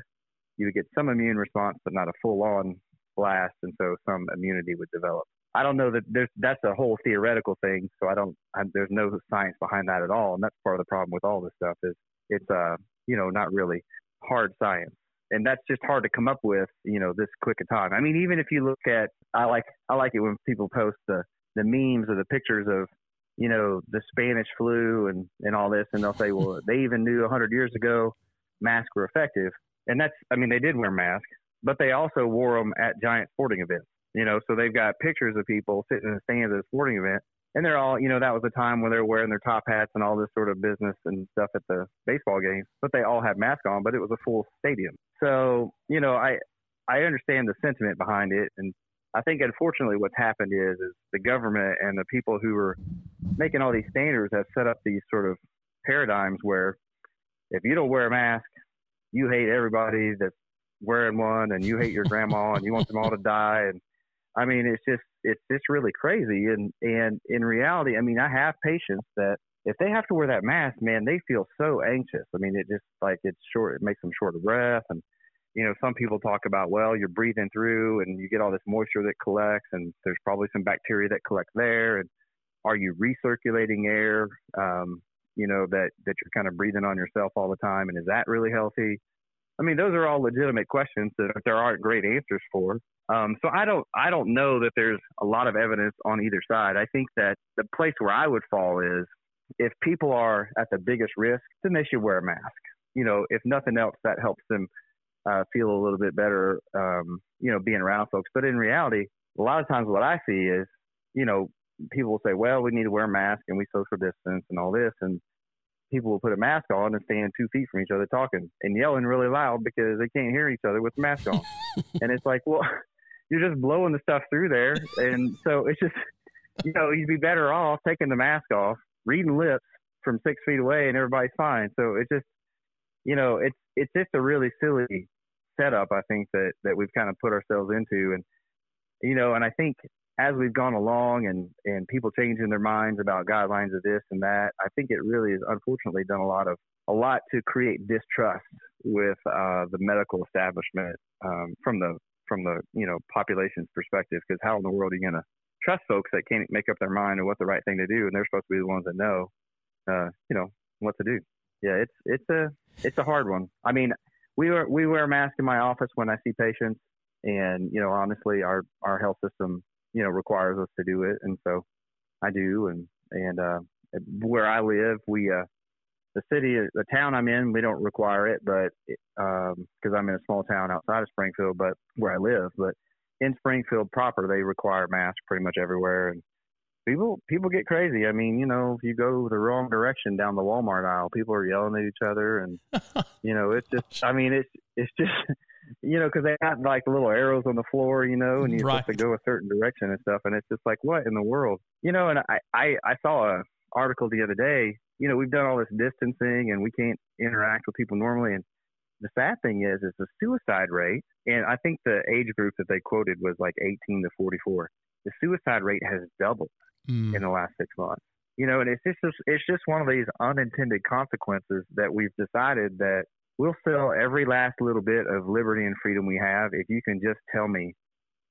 you would get some immune response, but not a full on blast. And so some immunity would develop. I don't know that there's that's a whole theoretical thing. So I don't. I, there's no science behind that at all, and that's part of the problem with all this stuff is it's uh you know not really hard science, and that's just hard to come up with you know this quick a time. I mean, even if you look at I like I like it when people post the the memes or the pictures of you know the Spanish flu and and all this, and they'll say, well, they even knew a 100 years ago masks were effective, and that's I mean they did wear masks, but they also wore them at giant sporting events. You know, so they've got pictures of people sitting in the stands at a sporting event, and they're all, you know, that was a time when they were wearing their top hats and all this sort of business and stuff at the baseball games, but they all had masks on, but it was a full stadium. So, you know, I I understand the sentiment behind it, and I think unfortunately what's happened is is the government and the people who are making all these standards have set up these sort of paradigms where if you don't wear a mask, you hate everybody that's wearing one, and you hate your grandma, and you want them all to die, and I mean, it's just it's just really crazy. And and in reality, I mean, I have patients that if they have to wear that mask, man, they feel so anxious. I mean, it just like it's short. It makes them short of breath, and you know, some people talk about well, you're breathing through, and you get all this moisture that collects, and there's probably some bacteria that collect there, and are you recirculating air? Um, you know that that you're kind of breathing on yourself all the time, and is that really healthy? I mean, those are all legitimate questions that there aren't great answers for. Um, so I don't I don't know that there's a lot of evidence on either side. I think that the place where I would fall is if people are at the biggest risk, then they should wear a mask. You know, if nothing else, that helps them uh, feel a little bit better. Um, you know, being around folks. But in reality, a lot of times what I see is, you know, people will say, "Well, we need to wear a mask and we social distance and all this," and people will put a mask on and stand two feet from each other talking and yelling really loud because they can't hear each other with the mask on. <laughs> and it's like, well, <laughs> you're just blowing the stuff through there. And so it's just, you know, you'd be better off taking the mask off, reading lips from six feet away, and everybody's fine. So it's just, you know, it's it's just a really silly setup. I think that that we've kind of put ourselves into, and you know, and I think as we've gone along and and people changing their minds about guidelines of this and that, I think it really has unfortunately done a lot of a lot to create distrust with uh, the medical establishment um, from the from the you know population's perspective. Because how in the world are you going to trust folks that can't make up their mind on what the right thing to do? And they're supposed to be the ones that know uh, you know what to do. Yeah it's it's a it's a hard one. I mean we wear we wear a mask in my office when i see patients. And you know honestly our our health system you know requires us to do it. And so i do. And and uh where i live we uh the city, the town I'm in, we don't require it, but because um, I'm in a small town outside of Springfield, but where I live, but in Springfield proper, they require masks pretty much everywhere, and people people get crazy. I mean, you know, if you go the wrong direction down the Walmart aisle, people are yelling at each other, and <laughs> you know, it's just, I mean, it's it's just you know, because they have like little arrows on the floor, you know, and you're Right. supposed to go a certain direction and stuff. And it's just like, what in the world, you know? And I, I, I saw a article the other day. You know, we've done all this distancing and we can't interact with people normally. And the sad thing is, is the suicide rate. And I think the age group that they quoted was like 18 to 44. The suicide rate has doubled Mm. in the last six months. You know, and it's just it's just one of these unintended consequences that we've decided that we'll sell every last little bit of liberty and freedom we have if you can just tell me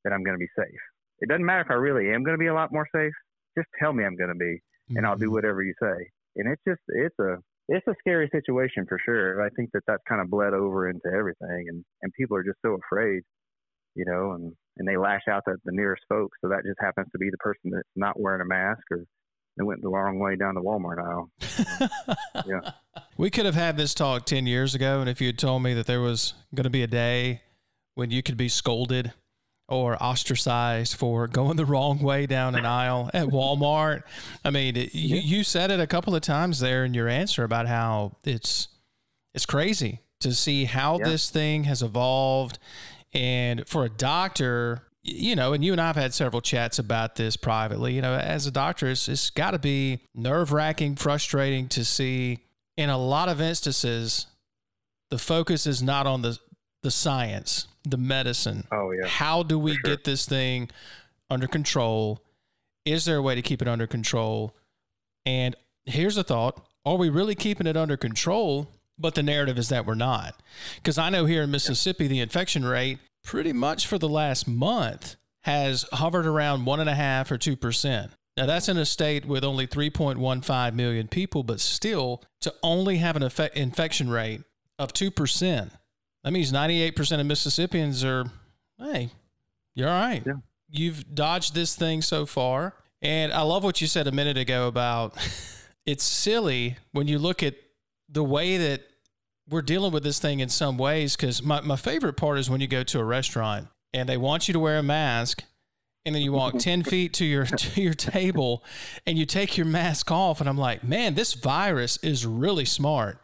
that I'm going to be safe. It doesn't matter if I really am going to be a lot more safe. Just tell me I'm going to be, and I'll do Mhm. whatever you say. And it's just it's a it's a scary situation for sure. I think that that's kind of bled over into everything, and and people are just so afraid, you know, and and they lash out at the nearest folks. So that just happens to be the person that's not wearing a mask or they went the wrong way down the Walmart aisle. <laughs> Yeah. We could have had this talk 10 years ago, and if you had told me that there was going to be a day when you could be scolded or ostracized for going the wrong way down an aisle at Walmart, I mean, it- you, you said it a couple of times there in your answer about how it's it's crazy to see how Yeah. this thing has evolved, and for a doctor. You know, and you and I have had several chats about this privately. You know, as a doctor, it's, it's got to be nerve wracking, frustrating to see in a lot of instances, the focus is not on the the science, the medicine. Oh yeah. How do we sure. get this thing under control? Is there a way to keep it under control? And here's a thought: Are we really keeping it under control? But the narrative is that we're not, because I know here in Mississippi, the infection rate pretty much for the last month has hovered around one and a half or two percent. Now that's in a state with only 3.15 million people, but still to only have an effect, infection rate of two percent. That means 98% of Mississippians are, hey, you're all right. Yeah. You've dodged this thing so far. And I love what you said a minute ago about <laughs> it's silly when you look at the way that we're dealing with this thing in some ways. Because my, my favorite part is when you go to a restaurant and they want you to wear a mask. And then you walk <laughs> 10 feet to your to your table and you take your mask off and I'm like, "Man, this virus is really smart."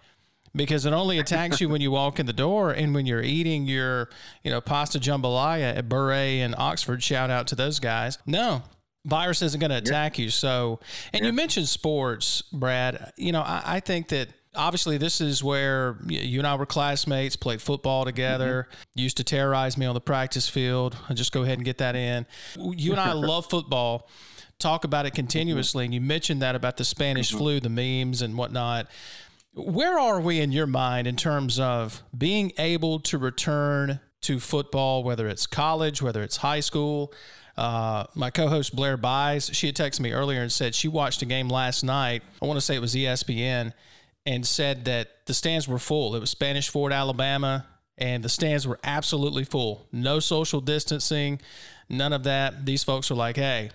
because it only attacks you when you walk in the door and when you're eating your, you know, pasta jambalaya at Bouré and Oxford. Shout out to those guys. No, virus isn't going to attack you. So, and you mentioned sports, Brad. You know, I, I think that obviously this is where you and I were classmates, played football together, used to terrorize me on the practice field. I'll just go ahead and get that in. You and I <laughs> love football. Talk about it continuously, and you mentioned that about the Spanish flu, the memes and whatnot. Where are we in your mind in terms of being able to return to football, whether it's college, whether it's high school? Uh, my co-host Blair Buys, she had texted me earlier and said she watched a game last night. I want to say it was ESPN, and said that the stands were full. It was Spanish Fort, Alabama, and the stands were absolutely full. No social distancing, none of that. These folks are like, hey,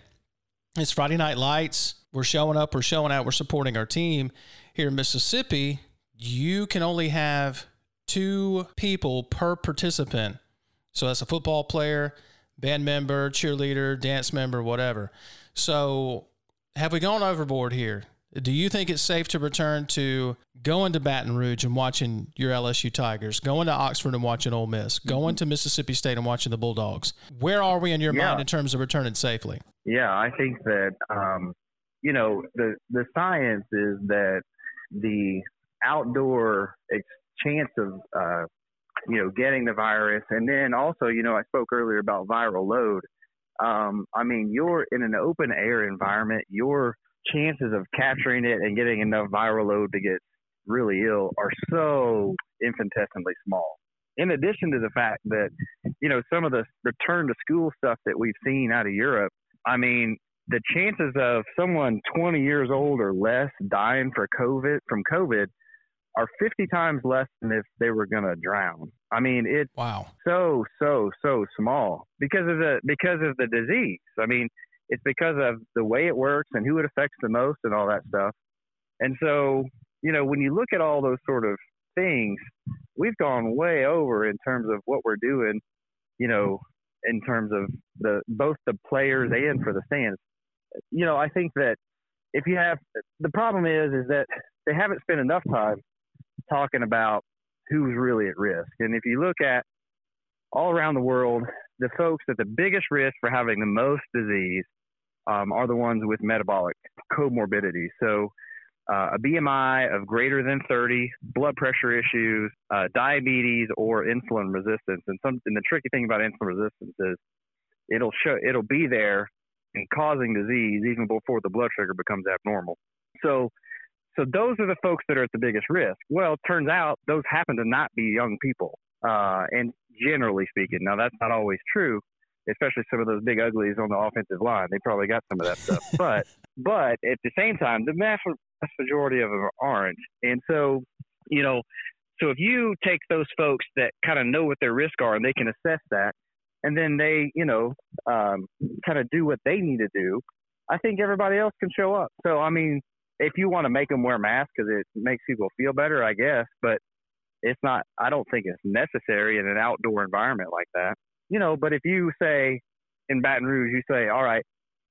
it's Friday Night Lights. We're showing up, we're showing out, we're supporting our team. Here in Mississippi, you can only have two people per participant. So that's a football player, band member, cheerleader, dance member, whatever. So have we gone overboard here? Do you think it's safe to return to going to Baton Rouge and watching your LSU Tigers, going to Oxford and watching Ole Miss, going to Mississippi State and watching the Bulldogs? Where are we in your Yeah. mind in terms of returning safely? Yeah, I think that um, you know the the science is that the outdoor ex- chance of uh, you know getting the virus, and then also you know I spoke earlier about viral load. Um, I mean, you're in an open air environment. Your chances of capturing it and getting enough viral load to get really ill are so infinitesimally small. In addition to the fact that you know some of the return to school stuff that we've seen out of Europe I mean, the chances of someone 20 years old or less dying for COVID from COVID are 50 times less than if they were going to drown. I mean, it's Wow. so so so small because of the because of the disease. I mean, it's because of the way it works and who it affects the most and all that stuff. And so, you know, when you look at all those sort of things, we've gone way over in terms of what we're doing, you know, in terms of the both the players and for the fans. You know, I think that if you have the problem is is that they haven't spent enough time talking about who's really at risk. And if you look at all around the world, the folks at the biggest risk for having the most disease um, are the ones with metabolic comorbidity. So, uh, a BMI of greater than 30, blood pressure issues, uh, diabetes, or insulin resistance. And some, and the tricky thing about insulin resistance is it'll show, it'll be there and causing disease even before the blood sugar becomes abnormal. So, so those are the folks that are at the biggest risk. Well, it turns out those happen to not be young people, uh, and generally speaking, now that's not always true especially some of those big uglies on the offensive line. They probably got some of that stuff. <laughs> but but at the same time, the vast majority of them aren't. And so, you know, so if you take those folks that kind of know what their risks are and they can assess that, and then they, you know, um, kind of do what they need to do, I think everybody else can show up. So I mean, if you want to make them wear masks because it makes people feel better, I guess, but it's not. I don't think it's necessary in an outdoor environment like that you know, but if you say in Baton Rouge, you say, all right,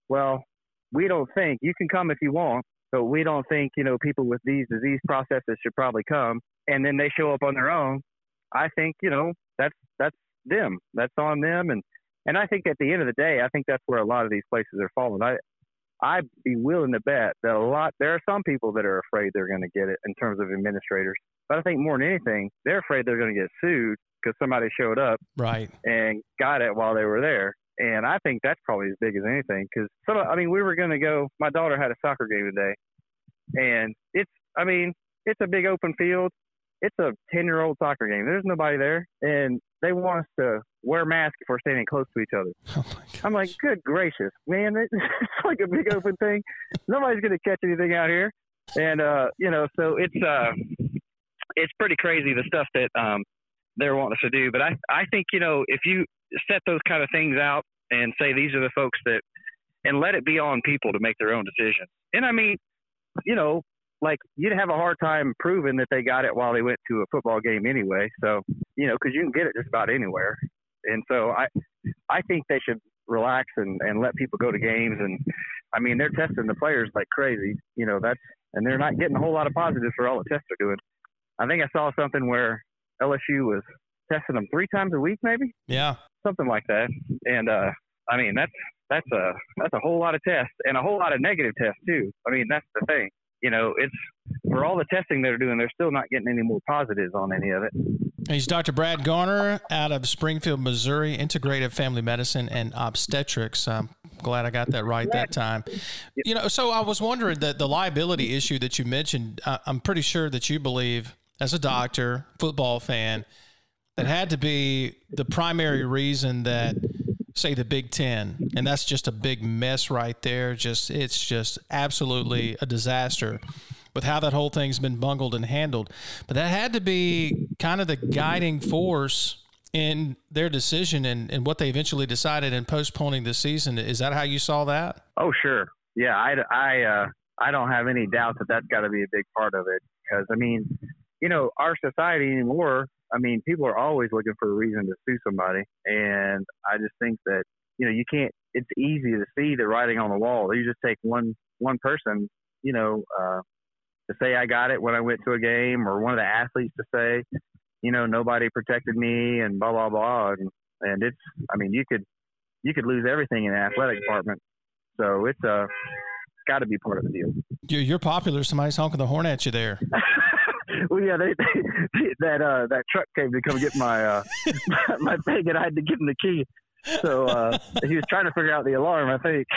well, we don't think you can come if you want, but we don't think, you know, people with these disease processes should probably come. And then they show up on their own. I think, you know, that's, that's them. That's on them. And, and I think at the end of the day, I think that's where a lot of these places are falling. I, I'd be willing to bet that a lot, there are some people that are afraid they're going to get it in terms of administrators. But I think more than anything, they're afraid they're going to get sued because somebody showed up right and got it while they were there. And I think that's probably as big as anything because some. I mean, we were going to go. My daughter had a soccer game today, and it's. I mean, it's a big open field. It's a ten-year-old soccer game. There's nobody there, and they want us to wear masks if we're standing close to each other. Oh I'm like, good gracious, man! <laughs> It's like a big open thing. Nobody's going to catch anything out here, and uh, you know, so it's uh, it's pretty crazy the stuff that um they're wanting us to do. But I, I think, you know, if you set those kind of things out and say these are the folks that, and let it be on people to make their own decisions. And I mean, you know, like you'd have a hard time proving that they got it while they went to a football game anyway. So, you know, because you can get it just about anywhere. And so I, I think they should relax and, and let people go to games. And I mean, they're testing the players like crazy. You know, that's, and they're not getting a whole lot of positives for all the tests they're doing. I think I saw something where LSU was testing them three times a week, maybe. Yeah, something like that. And uh, I mean, that's that's a that's a whole lot of tests and a whole lot of negative tests too. I mean, that's the thing. You know, it's for all the testing they're doing, they're still not getting any more positives on any of it. He's Dr. Brad Garner out of Springfield, Missouri, integrative family medicine and obstetrics. I'm glad I got that right that time. You know, so I was wondering that the liability issue that you mentioned, I'm pretty sure that you believe as a doctor, football fan, that had to be the primary reason that say the Big 10 and that's just a big mess right there just it's just absolutely a disaster with how that whole thing's been bungled and handled. But that had to be kind of the guiding force in their decision and, and what they eventually decided in postponing the season. Is that how you saw that? Oh sure. Yeah i, I, uh, I don't have any doubt that that's got to be a big part of it because i mean you know, our society anymore, I mean, people are always looking for a reason to sue somebody. And I just think that, you know, you can't, it's easy to see the writing on the wall. You just take one, one person, you know, uh, to say I got it when I went to a game or one of the athletes to say, you know, nobody protected me and blah, blah, blah. And, and it's, I mean, you could, you could lose everything in the athletic department. So it's, uh, it's got to be part of the deal. You're, you're popular. Somebody's honking the horn at you there. <laughs> well, yeah, they, they, that uh, that truck came to come get my uh, <laughs> my thing, and I had to give him the key. So uh, he was trying to figure out the alarm, I think.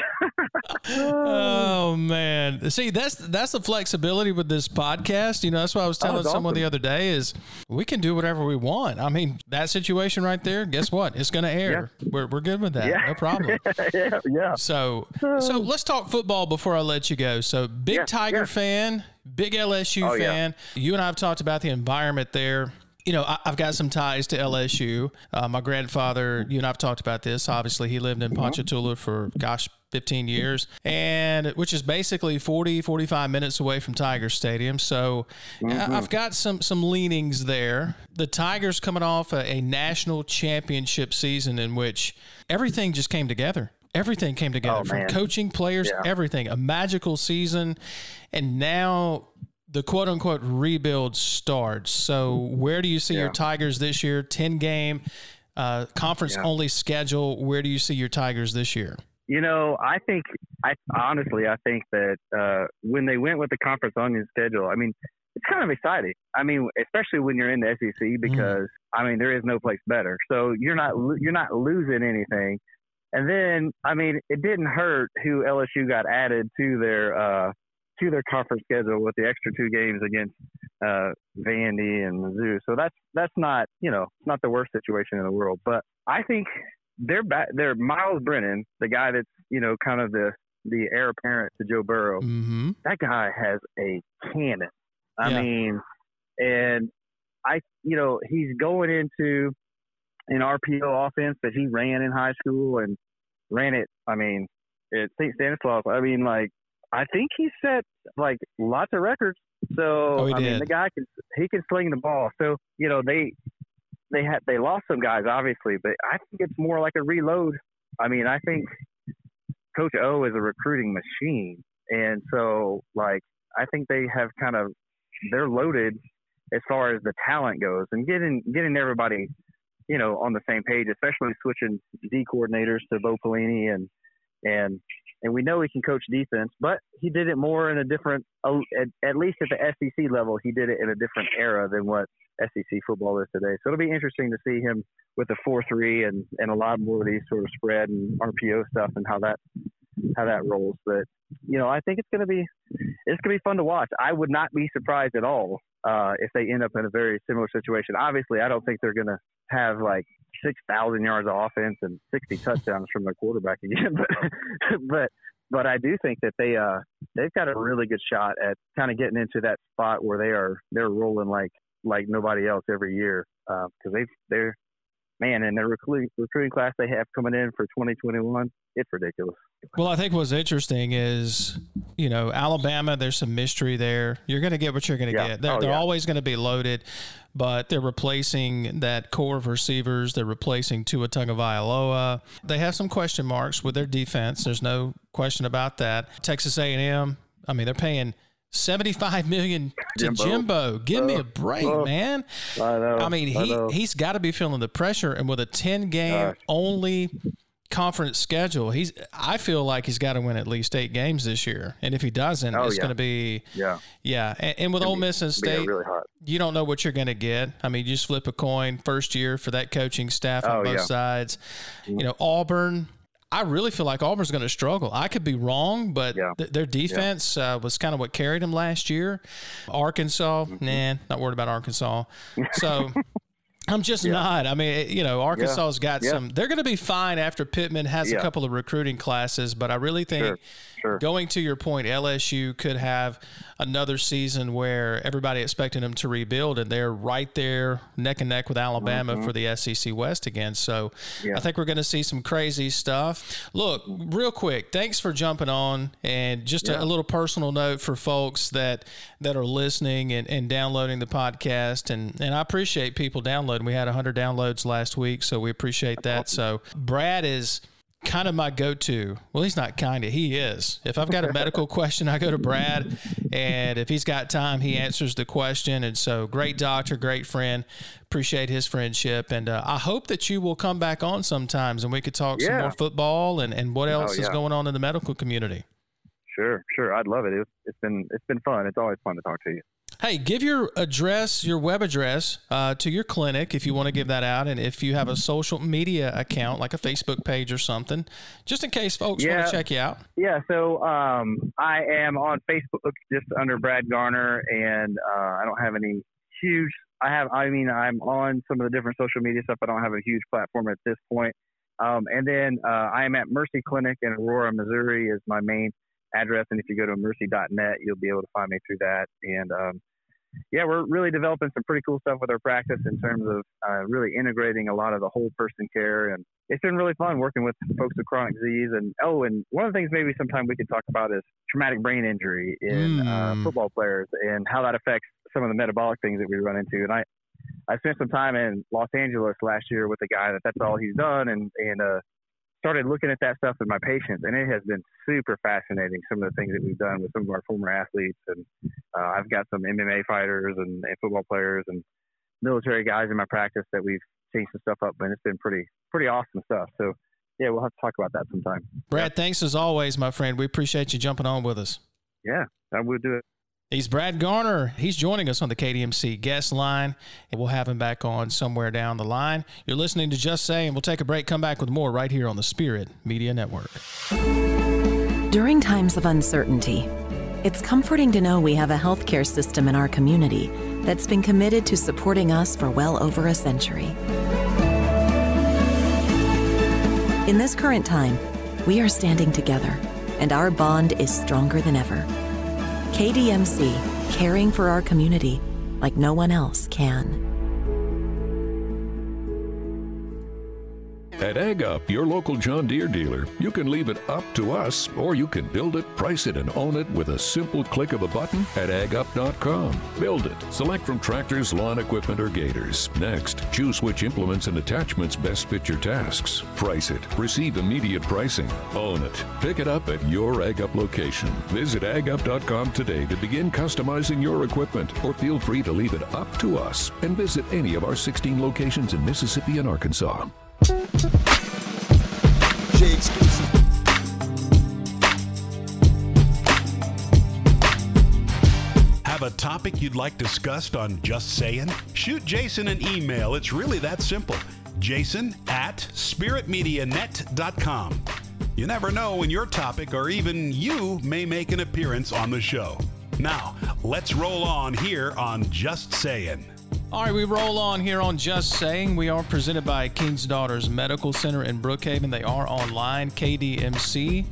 <laughs> oh man! See, that's that's the flexibility with this podcast. You know, that's what I was oh, telling oh, someone awesome. the other day is we can do whatever we want. I mean, that situation right there. Guess what? It's going to air. Yeah. We're we're good with that. Yeah. No problem. <laughs> yeah, yeah. So so let's talk football before I let you go. So big yeah, Tiger fan, big LSU oh, fan. You and I have talked about the environment there you know, I, have got some ties to LSU. Uh, my grandfather, you and I've talked about this. Obviously, he lived in mm-hmm. Ponchatoula for, gosh, 15 years, and which is basically 40, 45 minutes away from Tiger Stadium. So mm-hmm. I've got some some leanings there. The Tigers coming off a, a national championship season in which everything just came together everything came together oh, from coaching players yeah. everything a magical season and now the quote unquote rebuild starts. So where do you see yeah. your Tigers this year? Ten game uh, conference only schedule. Where do you see your Tigers this year? You know, I think I honestly I think that uh, when they went with the conference only schedule, I mean, it's kind of exciting. I mean, especially when you're in the SEC Mm-hmm. because I mean there is no place better. So you're not you're not losing anything. And then I mean, it didn't hurt who LSU got added to their uh, to their conference schedule with the extra two games against uh, Vandy and Mizzou. So that's that's not you know not the worst situation in the world. But I think they're back. They're Myles Brennan, the guy that's you know kind of the the heir apparent to Joe Burrow. Mm-hmm. That guy has a cannon. I Yeah. mean, and I you know he's going into an RPO offense that he ran in high school and ran it. I mean, at St. Stanislaus. I mean, like I think he set like lots of records. So Oh, I mean, the guy can he can sling the ball. So you know they they had they lost some guys obviously, but I think it's more like a reload. I mean, I think Coach O is a recruiting machine, and so like I think they have kind of they're loaded as far as the talent goes, and getting getting everybody you know on the same page, especially switching D coordinators to Bo Pelini and and and we know he can coach defense, but he did it more in a different, uh, at, least at the SEC level, he did it in a different era than what SEC football is today. So it'll be interesting to see him with the four three and and a lot more of these sort of spread and RPO stuff and how that how that rolls. But you know, I think it's gonna be it's gonna be fun to watch. I would not be surprised at all uh, if they end up in a very similar situation. Obviously, I don't think they're gonna have like six thousand yards of offense and sixty touchdowns from their quarterback again, <laughs> but but but I do think that they uh they've got a really good shot at kind of getting into that spot where they are they're rolling like like nobody else every year because they've they're man and the recruiting recruiting class they have coming in for 2021 it's ridiculous. Well, I think what's interesting is, you know, Alabama, there's some mystery there. You're going to get what you're going to Yeah. get. They're, Oh, they're yeah. always going to be loaded, but they're replacing that core of receivers. They're replacing Tua Tagovailoa. They have some question marks with their defense. There's no question about that. Texas A&M, I mean, they're paying 75 million to Jimbo. Jimbo. Give me Oh, a break, oh. man. I know. I mean, I he know. he's got to be feeling the pressure, and with a ten game Gosh. only conference schedule, he's. I feel like he's got to win at least eight games this year, and if he doesn't, Oh, it's yeah. going to be yeah yeah. And, and with Ole Miss and State, really you don't know what you're going to get. I mean, you just flip a coin first year for that coaching staff on Oh, both yeah. sides. You mm. know, Auburn. I really feel like Auburn's going to struggle. I could be wrong, but Yeah. th- their defense uh, was kind of what carried them last year. Arkansas, Mm-hmm. nah, not worried about Arkansas. <laughs> So I'm just not. I mean, you know, Arkansas's got Yeah. some. They're going to be fine after Pittman has a couple of recruiting classes, but I really think Sure, sure. going to your point, LSU could have another season where everybody expecting them to rebuild, and they're right there neck and neck with Alabama for the SEC West again. So Mm-hmm. Yeah. I think we're going to see some crazy stuff. Look, real quick, thanks for jumping on, and just a, a little personal note for folks that that are listening and, and downloading the podcast, and and I appreciate people downloading. We had 100 downloads last week, so we appreciate that. So Brad is kind of my go-to. Well, he's not kind of. He is. If I've got a medical <laughs> question, I go to Brad, and if he's got time, he answers the question. And so, great doctor, great friend. Appreciate his friendship, and uh, I hope that you will come back on sometimes, and we could talk some more football and and what else is yeah. going on in the medical community. Sure, sure. I'd love it. It's, it's been it's been fun. It's always fun to talk to you. Hey, give your address, your web address uh, to your clinic if you want to give that out. And if you have a social media account, like a Facebook page or something, just in case folks want to check you out. Yeah, so um, I am on Facebook just under Brad Garner, and uh, I don't have any huge. I have, I mean, I'm on some of the different social media stuff. I don't have a huge platform at this point. Um, and then uh, I am at Mercy Clinic in Aurora, Missouri, is my main address. And if you go to mercy.net, you'll be able to find me through that. And um, yeah, we're really developing some pretty cool stuff with our practice in terms of uh, really integrating a lot of the whole person care. And it's been really fun working with folks with chronic disease. And oh, and one of the things maybe sometime we could talk about is traumatic brain injury in Mm. uh, football players and how that affects some of the metabolic things that we run into. And I, I spent some time in Los Angeles last year with a guy that that's all he's done, and and uh, started looking at that stuff in my patients, and it has been super fascinating. Some of the things that we've done with some of our former athletes, and uh, I've got some MMA fighters and, and football players and military guys in my practice that we've changed some stuff up, but it's been pretty pretty awesome stuff. So yeah, we'll have to talk about that sometime. Brad, yeah. thanks as always, my friend. We appreciate you jumping on with us. Yeah, I will do it. He's Brad Garner. He's joining us on the KDMC guest line, and we'll have him back on somewhere down the line. You're listening to Just Say, and we'll take a break, come back with more right here on the Spirit Media Network. During times of uncertainty, it's comforting to know we have a healthcare system in our community that's been committed to supporting us for well over a century. In this current time, we are standing together, and our bond is stronger than ever. KDMC, caring for our community like no one else can. At Ag Up, your local John Deere dealer, you can leave it up to us, or you can build it, price it, and own it with a simple click of a button at agup.com. Build it. Select from tractors, lawn equipment, or gators. Next, choose which implements and attachments best fit your tasks. Price it. Receive immediate pricing. Own it. Pick it up at your Ag Up location. Visit agup.com today to begin customizing your equipment, or feel free to leave it up to us and visit any of our 16 locations in Mississippi and Arkansas. Have a topic you'd like discussed on Just Saying? Shoot Jason an email. It's really that simple. Jason at spiritmedianet.com. You never know when your topic or even you may make an appearance on the show. Now, let's roll on here on Just Saying. All right, we roll on here on Just Saying. We are presented by King's Daughters Medical Center in Brookhaven. They are online, kdmc.org.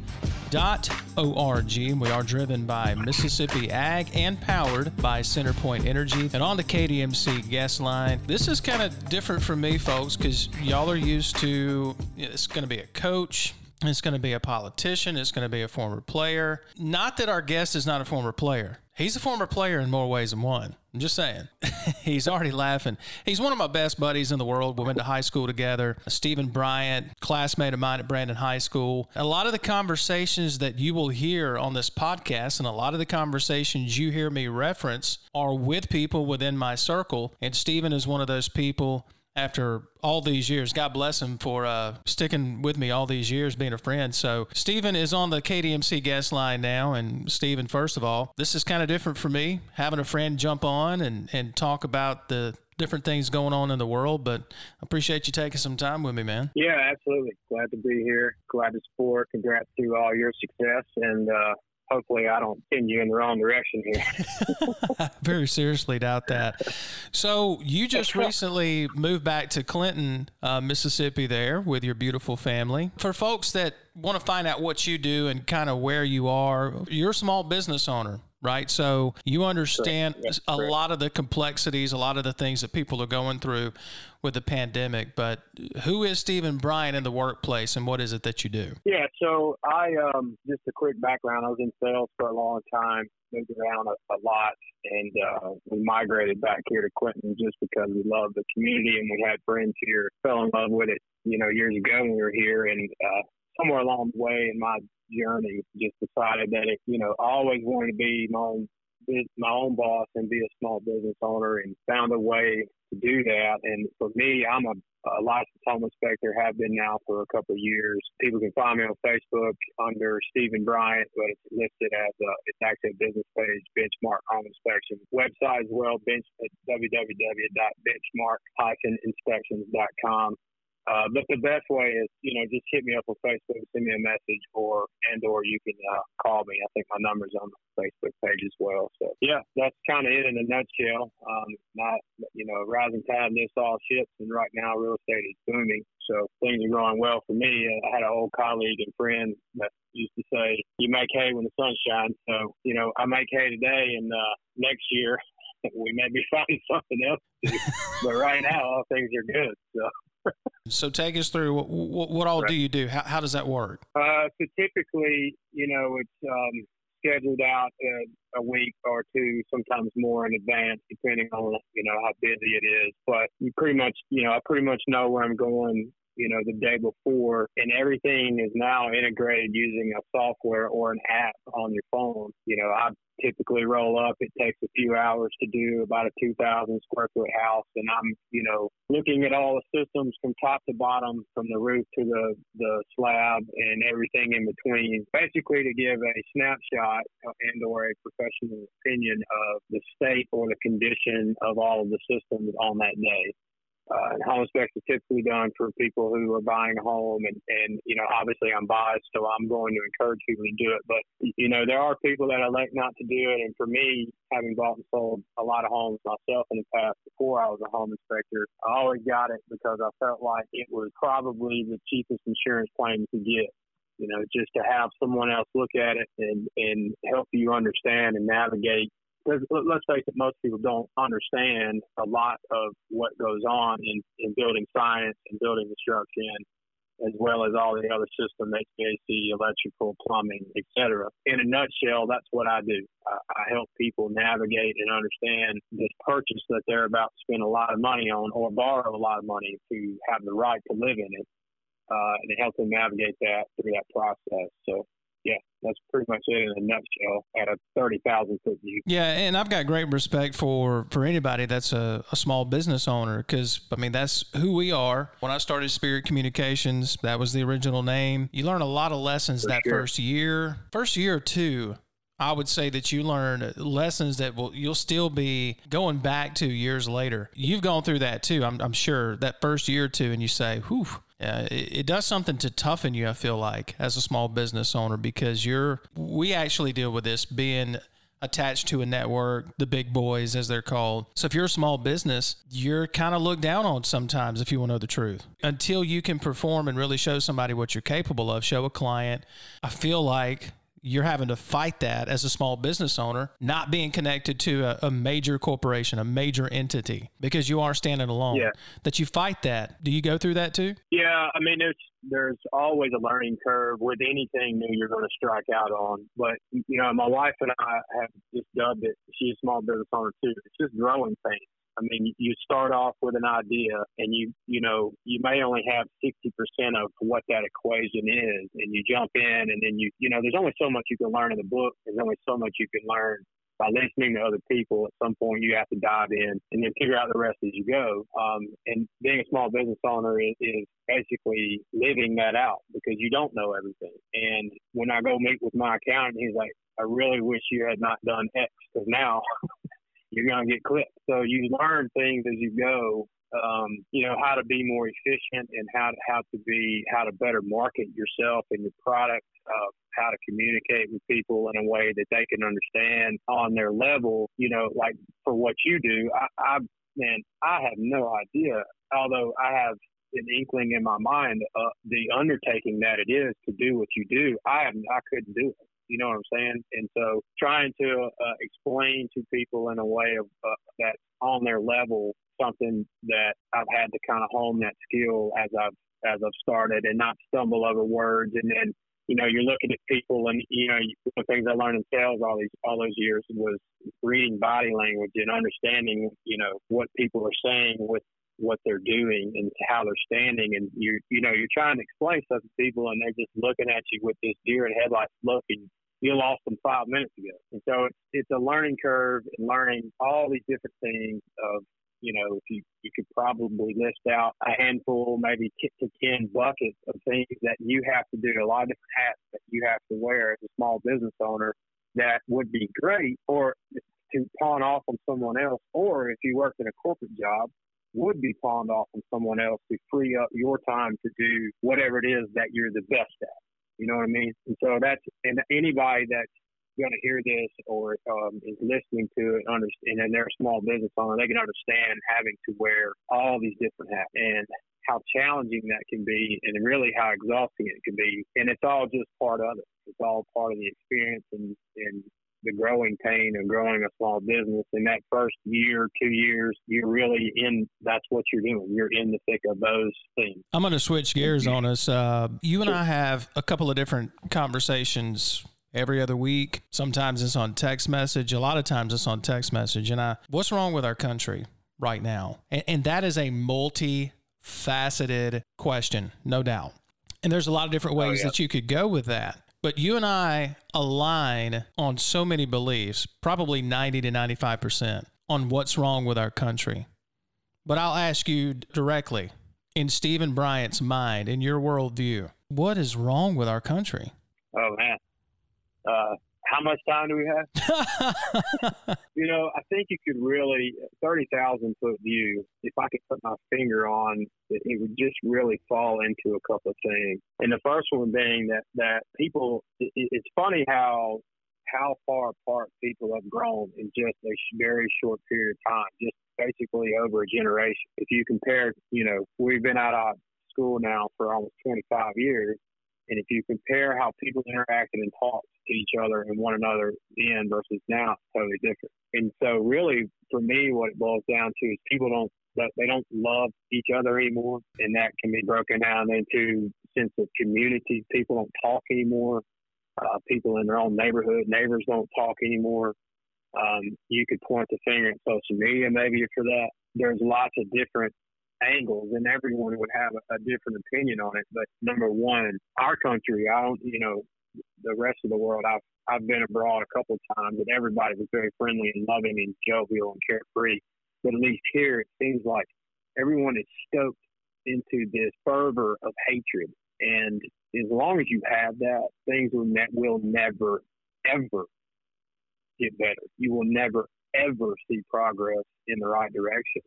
And we are driven by Mississippi Ag and powered by Centerpoint Energy. And on the KDMC guest line, this is kind of different for me, folks, because y'all are used to it's going to be a coach, it's going to be a politician. It's going to be a former player. Not that our guest is not a former player. He's a former player in more ways than one. I'm just saying. <laughs> He's already laughing. He's one of my best buddies in the world. We went to high school together. Stephen Bryant, classmate of mine at Brandon High School. A lot of the conversations that you will hear on this podcast and a lot of the conversations you hear me reference are with people within my circle. And Stephen is one of those people after all these years. God bless him for uh, sticking with me all these years, being a friend. So, Stephen is on the KDMC guest line now. And, Stephen, first of all, this is kind of different for me, having a friend jump on and, and talk about the different things going on in the world. But I appreciate you taking some time with me, man. Yeah, absolutely. Glad to be here. Glad to support. Congrats to all your success. And, uh, hopefully I don't send you in the wrong direction here. <laughs> <laughs> Very seriously doubt that. So you just recently moved back to Clinton, uh, Mississippi, there with your beautiful family. For folks that want to find out what you do and kind of where you are, you're a small business owner right? So you understand yes, a lot of the complexities, a lot of the things that people are going through with the pandemic. But who is Stephen Bryant in the workplace, and what is it that you do? Yeah, so I um, just a quick background. I was in sales for a long time, moved around a, a lot, and uh, we migrated back here to Clinton just because we love the community and we had friends here. Fell in love with it, you know, years ago when we were here, and uh, somewhere along the way in my journey, just decided that it, you know, I always wanted to be my own my own boss and be a small business owner, and found a way to do that. And for me, I'm a, a licensed home inspector, have been now for a couple of years. People can find me on Facebook under Stephen Bryant, but it's listed as a, it's actually a business page, Benchmark Home Inspection. Website as well, bench www.benchmark-inspections.com. Uh, but the best way is, you know, just hit me up on Facebook, send me a message, or and or you can uh, call me. I think my number's on the Facebook page as well. So yeah, that's kind of it in a nutshell. Um, not, you know, rising tide lifts all ships, and right now real estate is booming. So things are going well for me. Uh, I had an old colleague and friend that used to say, "You make hay when the sun shines." So you know, I make hay today, and uh, next year <laughs> we may be finding <laughs> something else. but right now, all things are good. So so take us through what, what, what all right. do you do? How, how does that work? Uh, so typically, you know, it's um, scheduled out a, a, week or two, sometimes more in advance, depending on you know how busy it is. But you pretty much, you know, I pretty much know where I'm going you know, the day before, and everything is now integrated using a software or an app on your phone. You know, I typically roll up. It takes a few hours to do about a 2,000 square foot house, and I'm, you know, looking at all the systems from top to bottom, from the roof to the the slab and everything in between, basically to give a snapshot and or a professional opinion of the state or the condition of all of the systems on that day. Uh, and home specs are typically done for people who are buying a home, and, and you know, obviously I'm biased, so I'm going to encourage people to do it. But you know, there are people that elect not to do it, and for me, having bought and sold a lot of homes myself in the past before I was a home inspector, I always got it because I felt like it was probably the cheapest insurance you could get you know, just to have someone else look at it and, and help you understand and navigate let's face it, most people don't understand a lot of what goes on in, in building science and building construction, as well as all the other systems, HVAC, electrical, plumbing, etc. In a nutshell, that's what I do. I, I help people navigate and understand this purchase that they're about to spend a lot of money on or borrow a lot of money to have the right to live in it, uh, and help them navigate that through that process. So yeah, that's pretty much it in a nutshell at a 30,000 foot view. Yeah, and I've got great respect for, for anybody that's a, a small business owner because, I mean, that's who we are. When I started Spirit Communications, that was the original name. You learn a lot of lessons for that sure. first year. First year or two, I would say that you learn lessons that will you'll still be going back to years later. You've gone through that too, I'm, I'm sure. That first year or two, and you say, "Whew, uh, it, it, does something to toughen you, I feel like, as a small business owner, because you're, we actually deal with this being attached to a network, the big boys, as they're called. So if you're a small business, you're kind of looked down on sometimes, if you want to know the truth. Until you can perform and really show somebody what you're capable of, show a client, I feel like you're having to fight that as a small business owner, not being connected to a, a, major corporation, a major entity, because you are standing alone. Yeah. That you fight that. Do you go through that too? Yeah, I mean, there's there's always a learning curve with anything new you're going to strike out on. But you know, my wife and I have just dubbed it. She's a small business owner too. It's just growing pains. I mean, you start off with an idea and you, you know, you may only have 60% of what that equation is and you jump in and then you, you know, there's only so much you can learn in the book. There's only so much you can learn by listening to other people. At some point you have to dive in and then figure out the rest as you go. Um, and being a small business owner is, is basically living that out because you don't know everything. And when I go meet with my accountant, he's like, I really wish you had not done X because now <laughs> you're going to get clipped. So you learn things as you go. Um, you know how to be more efficient and how to, how to be how to better market yourself and your product. Uh, how to communicate with people in a way that they can understand on their level. You know, like for what you do, I, I man, I have no idea. Although I have an inkling in my mind, uh, the undertaking that it is to do what you do, I have I couldn't do it. You know what I'm saying? And so trying to uh, explain to people in a way of uh, that's on their level something that I've had to kind of hone that skill as I've as I've started and not stumble over words and then you know you're looking at people and you know the things I learned in sales all these all those years was reading body language and understanding you know what people are saying with what they're doing and how they're standing and you you know you're trying to explain stuff to people and they're just looking at you with this deer in headlights look and you lost them five minutes ago. And so it's, it's a learning curve and learning all these different things of, you know, if you, you could probably list out a handful, maybe to 10 buckets of things that you have to do, a lot of different hats that you have to wear as a small business owner that would be great or to pawn off on someone else. Or if you worked in a corporate job, would be pawned off on someone else to free up your time to do whatever it is that you're the best at. You know what I mean? And so that's and anybody that's going to hear this or um, is listening to it, understand, and they're a small business owner, they can understand having to wear all these different hats and how challenging that can be, and really how exhausting it can be. And it's all just part of it. It's all part of the experience and and the growing pain of growing a small business. In that first year, two years, you're really in. That's what you're doing. You're in the thick of those things. I'm going to switch gears on us. Uh, you and I have a couple of different conversations every other week. Sometimes it's on text message. A lot of times it's on text message. And I, what's wrong with our country right now? And, and that is a multi faceted question, no doubt. And there's a lot of different oh, ways oh, yeah. that you could go with that. But you and I align on so many beliefs, probably 90 to 95% on what's wrong with our country. But I'll ask you directly in Stephen Bryant's mind, in your worldview, what is wrong with our country? Oh, man. Uh, how much time do we have? <laughs> you know, I think you could really, 30,000 foot view, if I could put my finger on it, it would just really fall into a couple of things. And the first one being that, that people, it, it's funny how, how far apart people have grown in just a very short period of time, just basically over a generation. If you compare, you know, we've been out of school now for almost 25 years. And if you compare how people interacted and talked to each other and one another then versus now, it's totally different. And so, really, for me, what it boils down to is people don't they don't love each other anymore, and that can be broken down into sense of community. People don't talk anymore. Uh, people in their own neighborhood, neighbors don't talk anymore. Um, you could point the finger at social media maybe for that. There's lots of different angles, and everyone would have a, a different opinion on it. But number one, our country, I don't, you know, the rest of the world. I've I've been abroad a couple of times, and everybody was very friendly and loving and jovial and carefree. But at least here, it seems like everyone is stoked into this fervor of hatred. And as long as you have that, things will, ne- will never, ever get better. You will never, ever see progress in the right direction.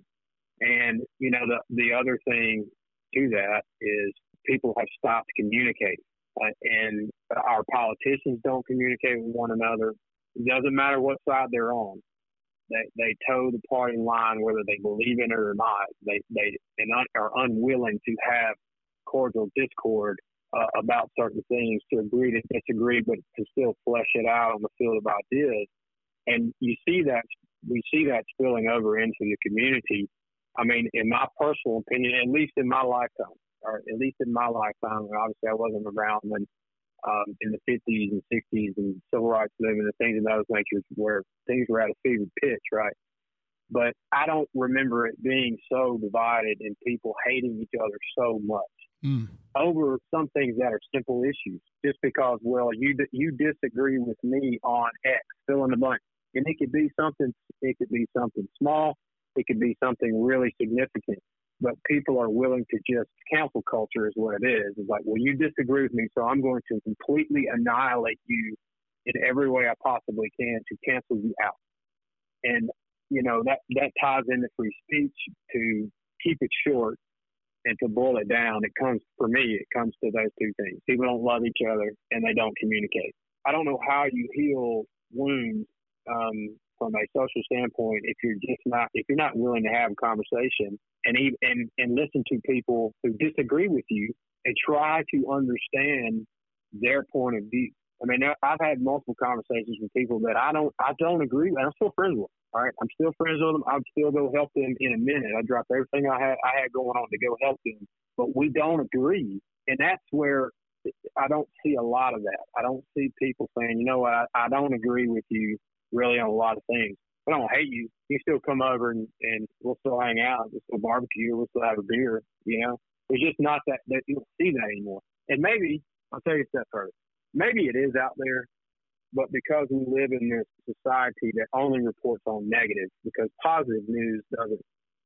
And, you know, the, the other thing to that is people have stopped communicating. Uh, and our politicians don't communicate with one another. It doesn't matter what side they're on. They, they toe the party line whether they believe in it or not. They, they and un, are unwilling to have cordial discord uh, about certain things, to agree to disagree, but to still flesh it out on the field of ideas. And you see that we see that spilling over into the community I mean, in my personal opinion, at least in my lifetime, or at least in my lifetime, and obviously I wasn't around when um, in the 50s and 60s and civil rights movement and things of those natures where things were at a fever pitch, right? But I don't remember it being so divided and people hating each other so much mm. over some things that are simple issues. Just because, well, you you disagree with me on X, fill in the blank, and it could be something. It could be something small it could be something really significant. But people are willing to just cancel culture is what it is. It's like, well, you disagree with me, so I'm going to completely annihilate you in every way I possibly can to cancel you out. And you know that that ties into free speech to keep it short and to boil it down. It comes for me. It comes to those two things. People don't love each other and they don't communicate. I don't know how you heal wounds um, from a social standpoint if you're just not if you're not willing to have a conversation and even and, and listen to people who disagree with you and try to understand their point of view. I mean, I've had multiple conversations with people that I don't I don't agree with. I'm still friends with. All right, I'm still friends with them. I'd still go help them in a minute. I dropped everything I had I had going on to go help them, but we don't agree, and that's where I don't see a lot of that. I don't see people saying, you know what, I, I don't agree with you really on a lot of things. I don't hate you. You still come over and, and we'll still hang out. We'll still barbecue. We'll still have a beer. You know, it's just not that, that you don't see that anymore. And maybe I'll tell you a step further. Maybe it is out there, but because we live in this society that only reports on negative, because positive news doesn't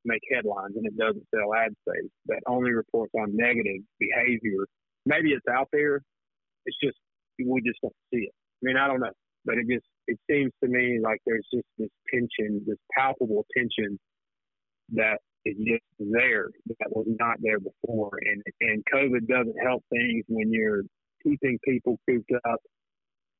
make headlines and it doesn't sell ad space, that only reports on negative behavior. Maybe it's out there. It's just we just don't see it. I mean, I don't know, but it just it seems to me like there's just this tension, this palpable tension that is just there that was not there before. And and COVID doesn't help things when you're keeping people cooped up,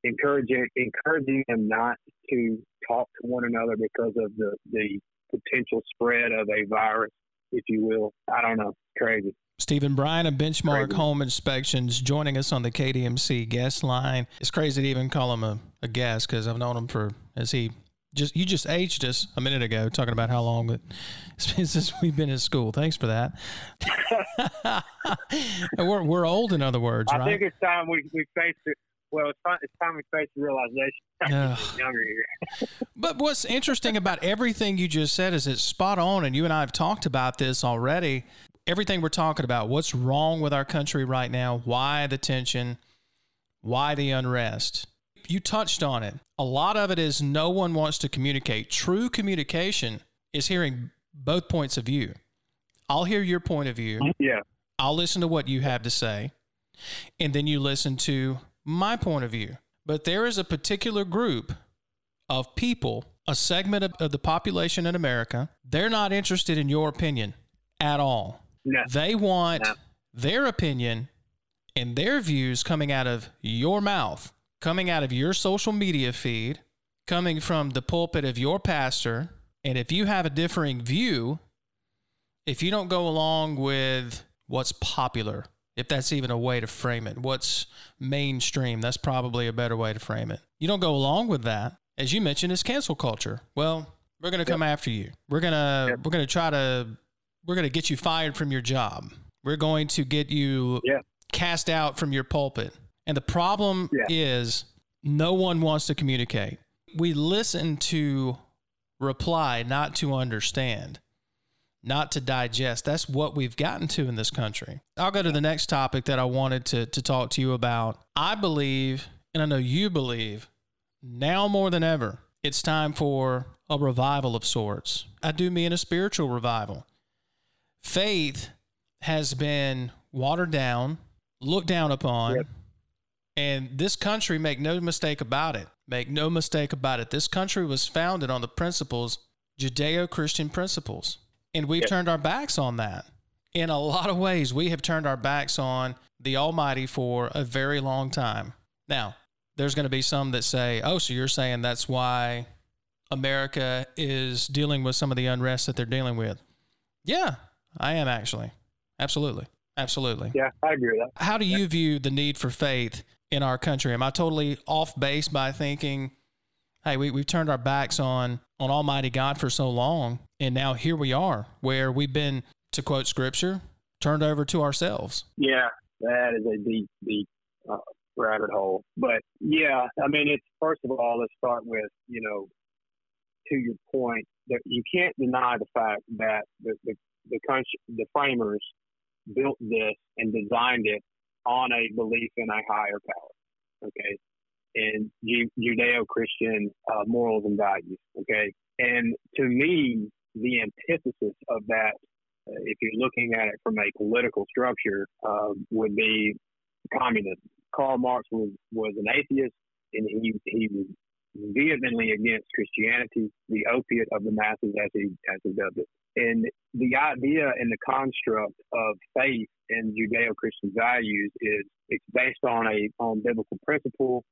encouraging encouraging them not to talk to one another because of the the potential spread of a virus, if you will. I don't know, crazy. Stephen Bryant of Benchmark crazy. Home Inspections joining us on the KDMC guest line. It's crazy to even call him a, a guest because I've known him for, as he just, you just aged us a minute ago talking about how long it's <laughs> been since we've been in school. Thanks for that. <laughs> we're, we're old, in other words, I right? think it's time we, we face it well, it's time, it's time we face the realization. <laughs> younger here. but what's interesting about everything you just said is it's spot on, and you and I have talked about this already. Everything we're talking about, what's wrong with our country right now, why the tension, why the unrest. You touched on it. A lot of it is no one wants to communicate. True communication is hearing both points of view. I'll hear your point of view. Yeah. I'll listen to what you have to say. And then you listen to my point of view. But there is a particular group of people, a segment of, of the population in America, they're not interested in your opinion at all. No. They want No. their opinion and their views coming out of your mouth, coming out of your social media feed, coming from the pulpit of your pastor. And if you have a differing view, if you don't go along with what's popular, if that's even a way to frame it, what's mainstream, that's probably a better way to frame it. You don't go along with that. As you mentioned, it's cancel culture. Well, we're going to come after you. We're going to we're going to try to we're going to get you fired from your job. We're going to get you Yeah. cast out from your pulpit. And the problem Yeah. is no one wants to communicate. We listen to reply, not to understand, not to digest. That's what we've gotten to in this country. I'll go to the next topic that I wanted to, to talk to you about. I believe, and I know you believe, now more than ever, it's time for a revival of sorts. I do mean a spiritual revival. Faith has been watered down, looked down upon, Yep. and this country, make no mistake about it, make no mistake about it, this country was founded on the principles, Judeo Christian principles. And we've Yep. turned our backs on that. In a lot of ways, we have turned our backs on the Almighty for a very long time. Now, there's going to be some that say, oh, so you're saying that's why America is dealing with some of the unrest that they're dealing with. Yeah, I am actually. Absolutely. Absolutely. Yeah, I agree with that. How do you view the need for faith in our country? Am I totally off base by thinking, hey, we, we've turned our backs on, on Almighty God for so long, and now here we are, where we've been, to quote scripture, turned over to ourselves? Yeah, that is a deep, deep uh, rabbit hole. But yeah, I mean, it's first of all, let's start with you know, to your point that you can't deny the fact that the the the, country, the framers built this and designed it on a belief in a higher power. Okay. And Ju- Judeo-Christian uh, morals and values. Okay. And to me, the antithesis of that uh, if you're looking at it from a political structure, uh, would be communism. Karl Marx was, was an atheist, and he he was vehemently against Christianity, the opiate of the masses, as he as he dubbed it. And the idea and the construct of faith and Judeo-Christian values is it's based on a on biblical principle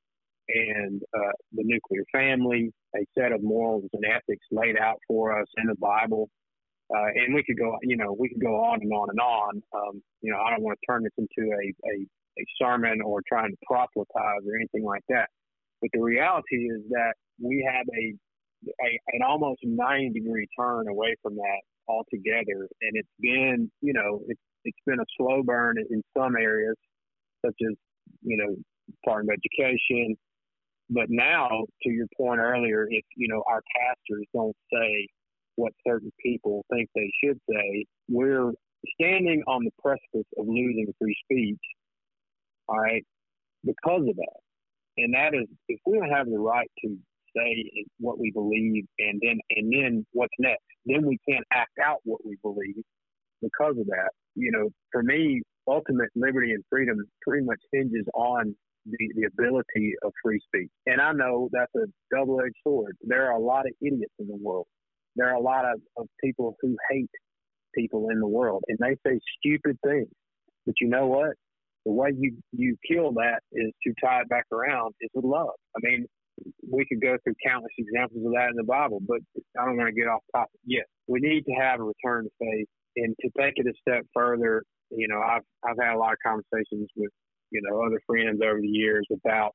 and uh, the nuclear family, a set of morals and ethics laid out for us in the Bible uh, and we could go, you know, we could go on and on and on. Um, you know, I don't want to turn this into a, a, a sermon or trying to proselytize or anything like that. But the reality is that we have a, a an almost 90 degree turn away from that altogether, and it's been, you know, it's it's been a slow burn in some areas, such as, you know, part of education. But now, to your point earlier, if you know our pastors don't say what certain people think they should say. We're standing on the precipice of losing free speech, all right, because of that. And that is, if we don't have the right to say what we believe, and then and then what's next, then we can't act out what we believe because of that. You know, for me, ultimate liberty and freedom pretty much hinges on the, the ability of free speech. And I know that's a double edged sword. There are a lot of idiots in the world there are a lot of, of people who hate people in the world and they say stupid things. But you know what? The way you, you kill that is to tie it back around is with love. I mean, we could go through countless examples of that in the Bible, but I don't want to get off topic yet. We need to have a return to faith and to take it a step further. You know, I've, I've had a lot of conversations with, you know, other friends over the years about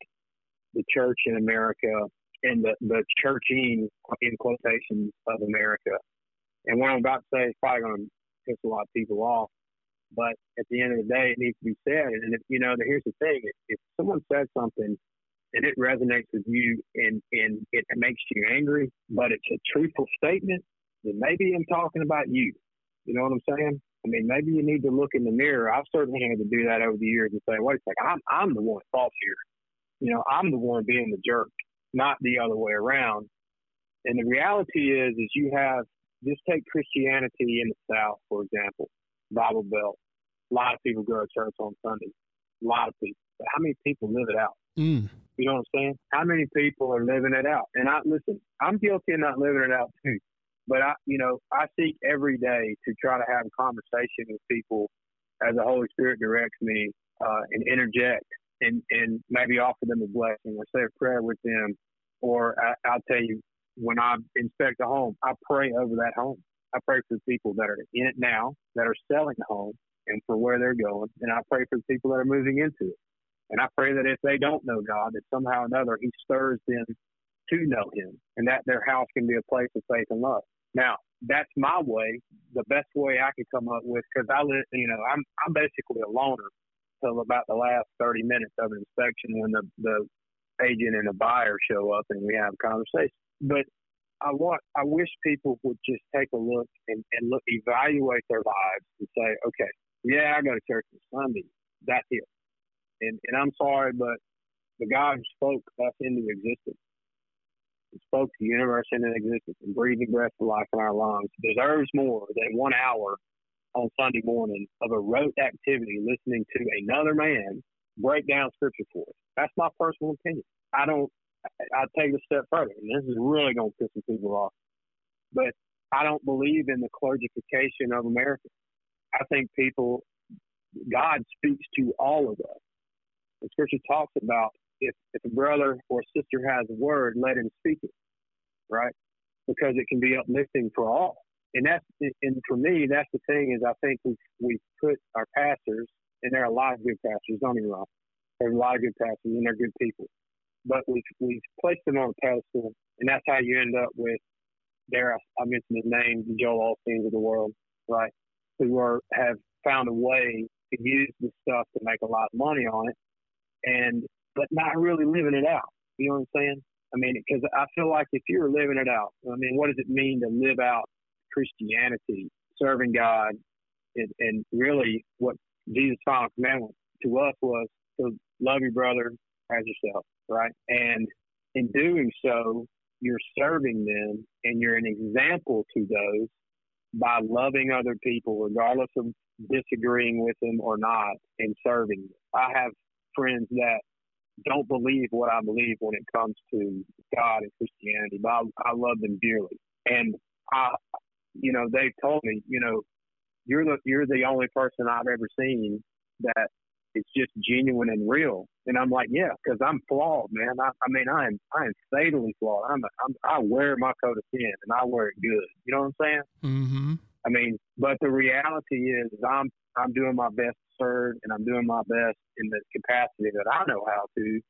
the church in America and the, the churching in quotations of America. And what I'm about to say is probably going to piss a lot of people off, but at the end of the day, it needs to be said. And if, you know, here's the thing: if, if someone says something and it resonates with you and and it makes you angry, but it's a truthful statement, then maybe I'm talking about you. You know what I'm saying? I mean, maybe you need to look in the mirror. I've certainly had to do that over the years and say, wait a second, I'm, I'm the one fault here. You know, I'm the one being the jerk, not the other way around. And the reality is, is you have, just take Christianity in the South, for example, Bible Belt. A lot of people go to church on Sunday. A lot of people. But how many people live it out? Mm. You know what I'm saying? How many people are living it out? And I listen, I'm guilty of not living it out too. But I, you know, I seek every day to try to have a conversation with people as the Holy Spirit directs me uh, and interject and, and maybe offer them a blessing or say a prayer with them. Or I, I'll tell you, when I inspect a home, I pray over that home. I pray for the people that are in it now, that are selling the home, and for where they're going. And I pray for the people that are moving into it. And I pray that if they don't know God, that somehow or another He stirs them to know Him, and that their house can be a place of faith and love. Now, that's my way, the best way I could come up with, because I live, you know, I'm I'm basically a loner till about the last 30 minutes of inspection when the the agent and the buyer show up and we have a conversation. But I want, I wish people would just take a look and, and look, evaluate their lives and say, okay, yeah, I go to church on Sunday. That's it. And, and I'm sorry, but the God who spoke us into existence who spoke the universe into existence and breathed the breath of life in our lungs deserves more than one hour on Sunday morning of a rote activity listening to another man break down scripture for us. That's my personal opinion. I don't, I take a step further, and this is really going to piss some people off, but I don't believe in the clergification of America. I think people, God speaks to all of us. The scripture talks about if, if a brother or sister has a word, let him speak it, right? Because it can be uplifting for all. And that's and for me, that's the thing is I think we we put our pastors, and there are a lot of good pastors. Don't get me wrong, there's a lot of good pastors and they're good people, but we we placed them on a pedestal, and that's how you end up with. There, I, I mentioned his name, Joel Osteens of the world, right? Who are have found a way to use this stuff to make a lot of money on it, and but not really living it out. You know what I'm saying? I mean, because I feel like if you're living it out, I mean, what does it mean to live out Christianity, serving God, and, and really what Jesus' final commandment to us was to love your brother as yourself, right? And in doing so, you're serving them and you're an example to those by loving other people, regardless of disagreeing with them or not, and serving them. I have friends that don't believe what I believe when it comes to God and Christianity, but I, I love them dearly. And I, you know, they've told me, you know, you're the you're the only person I've ever seen that is just genuine and real. And I'm like, yeah, because I'm flawed, man. I, I mean, I am I am fatally flawed. I'm, a, I'm I wear my coat of sin and I wear it good. You know what I'm saying? Mm-hmm. I mean, but the reality is, I'm I'm doing my best to serve, and I'm doing my best in the capacity that I know how to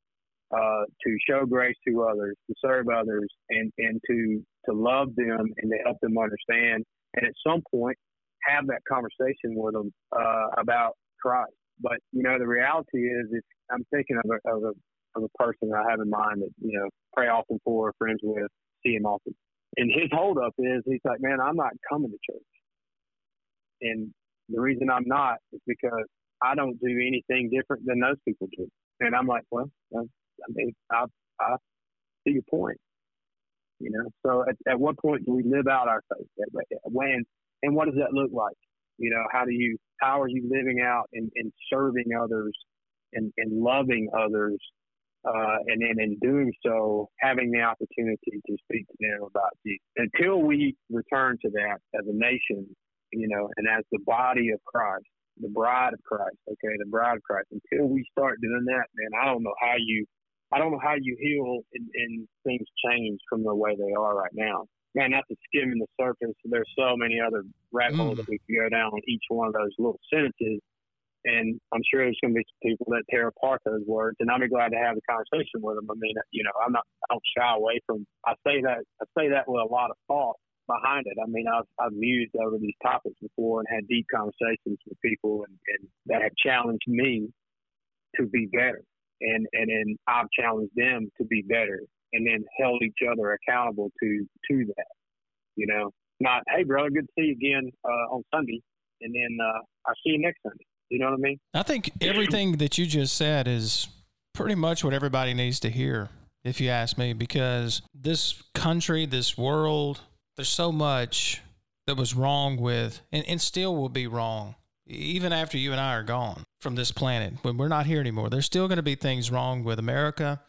uh, to show grace to others, to serve others, and and to to love them and to help them understand, and at some point have that conversation with them uh, about Christ. But you know, the reality is, if I'm thinking of a, of a of a person I have in mind that you know pray often for, friends with, see him often, and his holdup is he's like, man, I'm not coming to church, and the reason I'm not is because I don't do anything different than those people do. And I'm like, well, I mean, I, I see your point. You know, so at, at what point do we live out our faith? When and what does that look like? You know, how do you how are you living out and, and serving others and, and loving others uh, and then in doing so, having the opportunity to speak to them about Jesus. Until we return to that as a nation, you know, and as the body of Christ, the bride of Christ, okay, the bride of Christ. Until we start doing that, man, I don't know how you, I don't know how you heal and, and things change from the way they are right now. Man, not to skimming the surface. There's so many other rabbit holes that we could go down on each one of those little sentences. And I'm sure there's going to be some people that tear apart those words, and I'll be glad to have a conversation with them. I mean, you know, I'm not, I don't shy away from. I say that, I say that with a lot of thought, behind it. I mean, I've, I've mused over these topics before and had deep conversations with people and, and that have challenged me to be better. And, and then I've challenged them to be better and then held each other accountable to, to that, you know, not, Hey brother, good to see you again, uh, on Sunday. and then uh, I'll see you next Sunday. You know what I mean? I think everything that you just said is pretty much what everybody needs to hear, if you ask me, because this country, this world, there's so much that was wrong with, and, and still will be wrong, even after you and I are gone from this planet, when we're not here anymore. There's still going to be things wrong with America,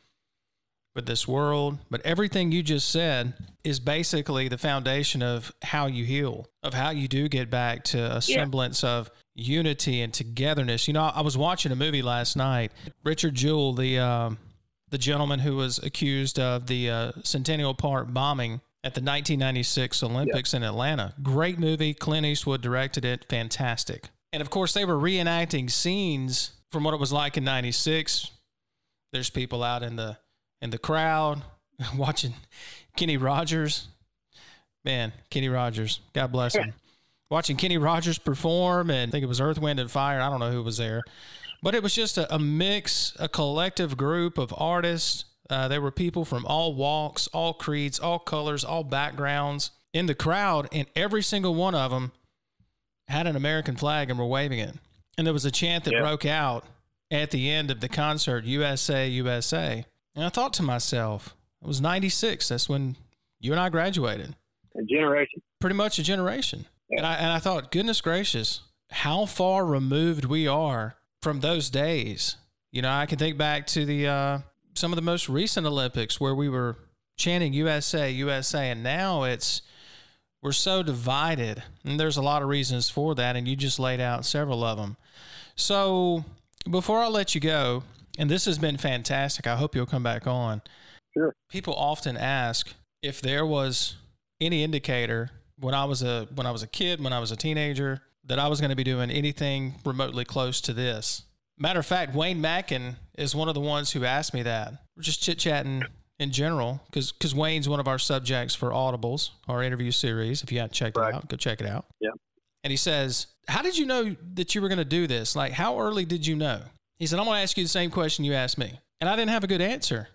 with this world, but everything you just said is basically the foundation of how you heal, of how you do get back to a Yeah. semblance of unity and togetherness. You know, I was watching a movie last night. Richard Jewell, the um, the gentleman who was accused of the uh, Centennial Park bombing at the 1996 Olympics in Atlanta. Great movie. Clint Eastwood directed it. Fantastic. And of course, they were reenacting scenes from what it was like in '96. There's people out in the in the crowd <laughs> watching Kenny Rogers. Man, Kenny Rogers, God bless him. <laughs> Watching Kenny Rogers perform, and I think it was Earth, Wind, and Fire. I don't know who was there, but it was just a, a mix, a collective group of artists. Uh, there were people from all walks, all creeds, all colors, all backgrounds in the crowd, and every single one of them had an American flag and were waving it. And there was a chant that Yeah. broke out at the end of the concert, USA, USA. And I thought to myself, it was 96. That's when you and I graduated. A generation. Pretty much a generation. And I, and I thought, goodness gracious, how far removed we are from those days. You know, I can think back to the uh, some of the most recent Olympics where we were chanting USA, USA, and now it's we're so divided, and there's a lot of reasons for that, and you just laid out several of them. So before I let you go, and this has been fantastic, I hope you'll come back on. Sure. People often ask if there was any indicator when I was a when I was a kid, when I was a teenager, that I was going to be doing anything remotely close to this. Matter of fact, Wayne Mackin is one of the ones who asked me that. We're just chit chatting in general because Wayne's one of our subjects for Audibles, our interview series. If you haven't checked Right. it out, go check it out. Yeah. And he says, How did you know that you were going to do this? Like, how early did you know? He said, I'm going to ask you the same question you asked me. And I didn't have a good answer.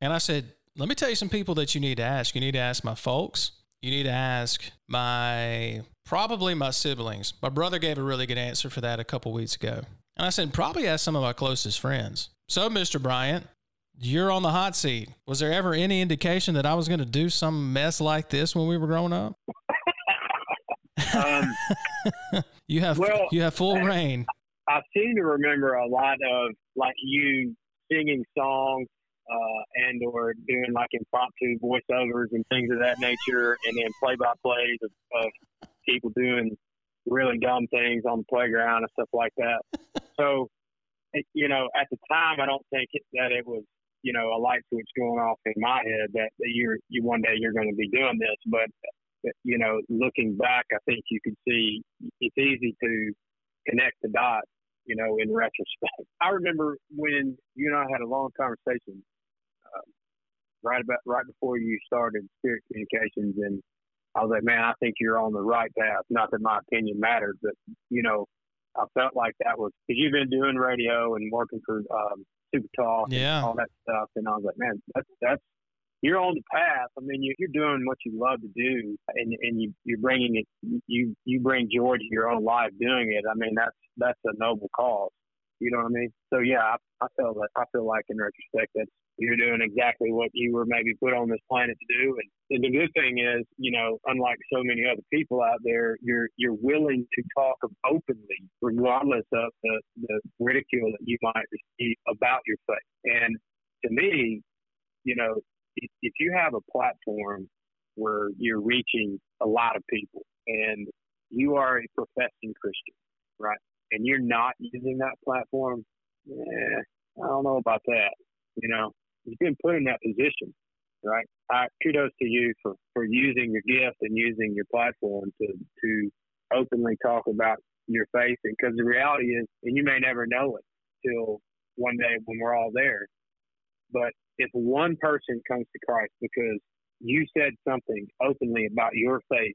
And I said, Let me tell you some people that you need to ask. You need to ask my folks. You need to ask my, probably my siblings. My brother gave a really good answer for that a couple weeks ago. And I said, Probably ask some of my closest friends. So, Mr. Bryant, you're on the hot seat. Was there ever any indication that I was going to do some mess like this when we were growing up? <laughs> Um, <laughs> You have Well, you have full rein. I seem to remember a lot of like you singing songs uh, and or doing like impromptu voiceovers and things of that nature, and then play-by-plays of, of people doing really dumb things on the playground and stuff like that. <laughs> So, you know, at the time, I don't think it, that it was you know a light switch going off in my head that, that you're you one day you're going to be doing this, but you know, looking back, I think you could see it's easy to connect the dots, you know, in retrospect. <laughs> I remember when you and I had a long conversation um, right about right before you started Spirit Communications, and I was like, man, I think you're on the right path. Not that my opinion mattered, but you know, I felt like that was because you've been doing radio and working for um, Super Talk Yeah. and all that stuff, and I was like, man, that's that's you're on the path. I mean, you, you're doing what you love to do, and and you you're bringing it. You you bring joy to your own life doing it. I mean, that's that's a noble cause. You know what I mean? So yeah, I, I feel that I feel like in retrospect that you're doing exactly what you were maybe put on this planet to do. And, and the good thing is, you know, unlike so many other people out there, you're you're willing to talk openly, regardless of the, the ridicule that you might receive about your faith. And to me, you know, if, if you have a platform where you're reaching a lot of people and you are a professing Christian, right? And you're not using that platform, eh, I don't know about that. You know, you've been put in that position, right? I, kudos to you for, for using your gift and using your platform to, to openly talk about your faith. Because the reality is, and you may never know it till one day when we're all there, but if one person comes to Christ because you said something openly about your faith,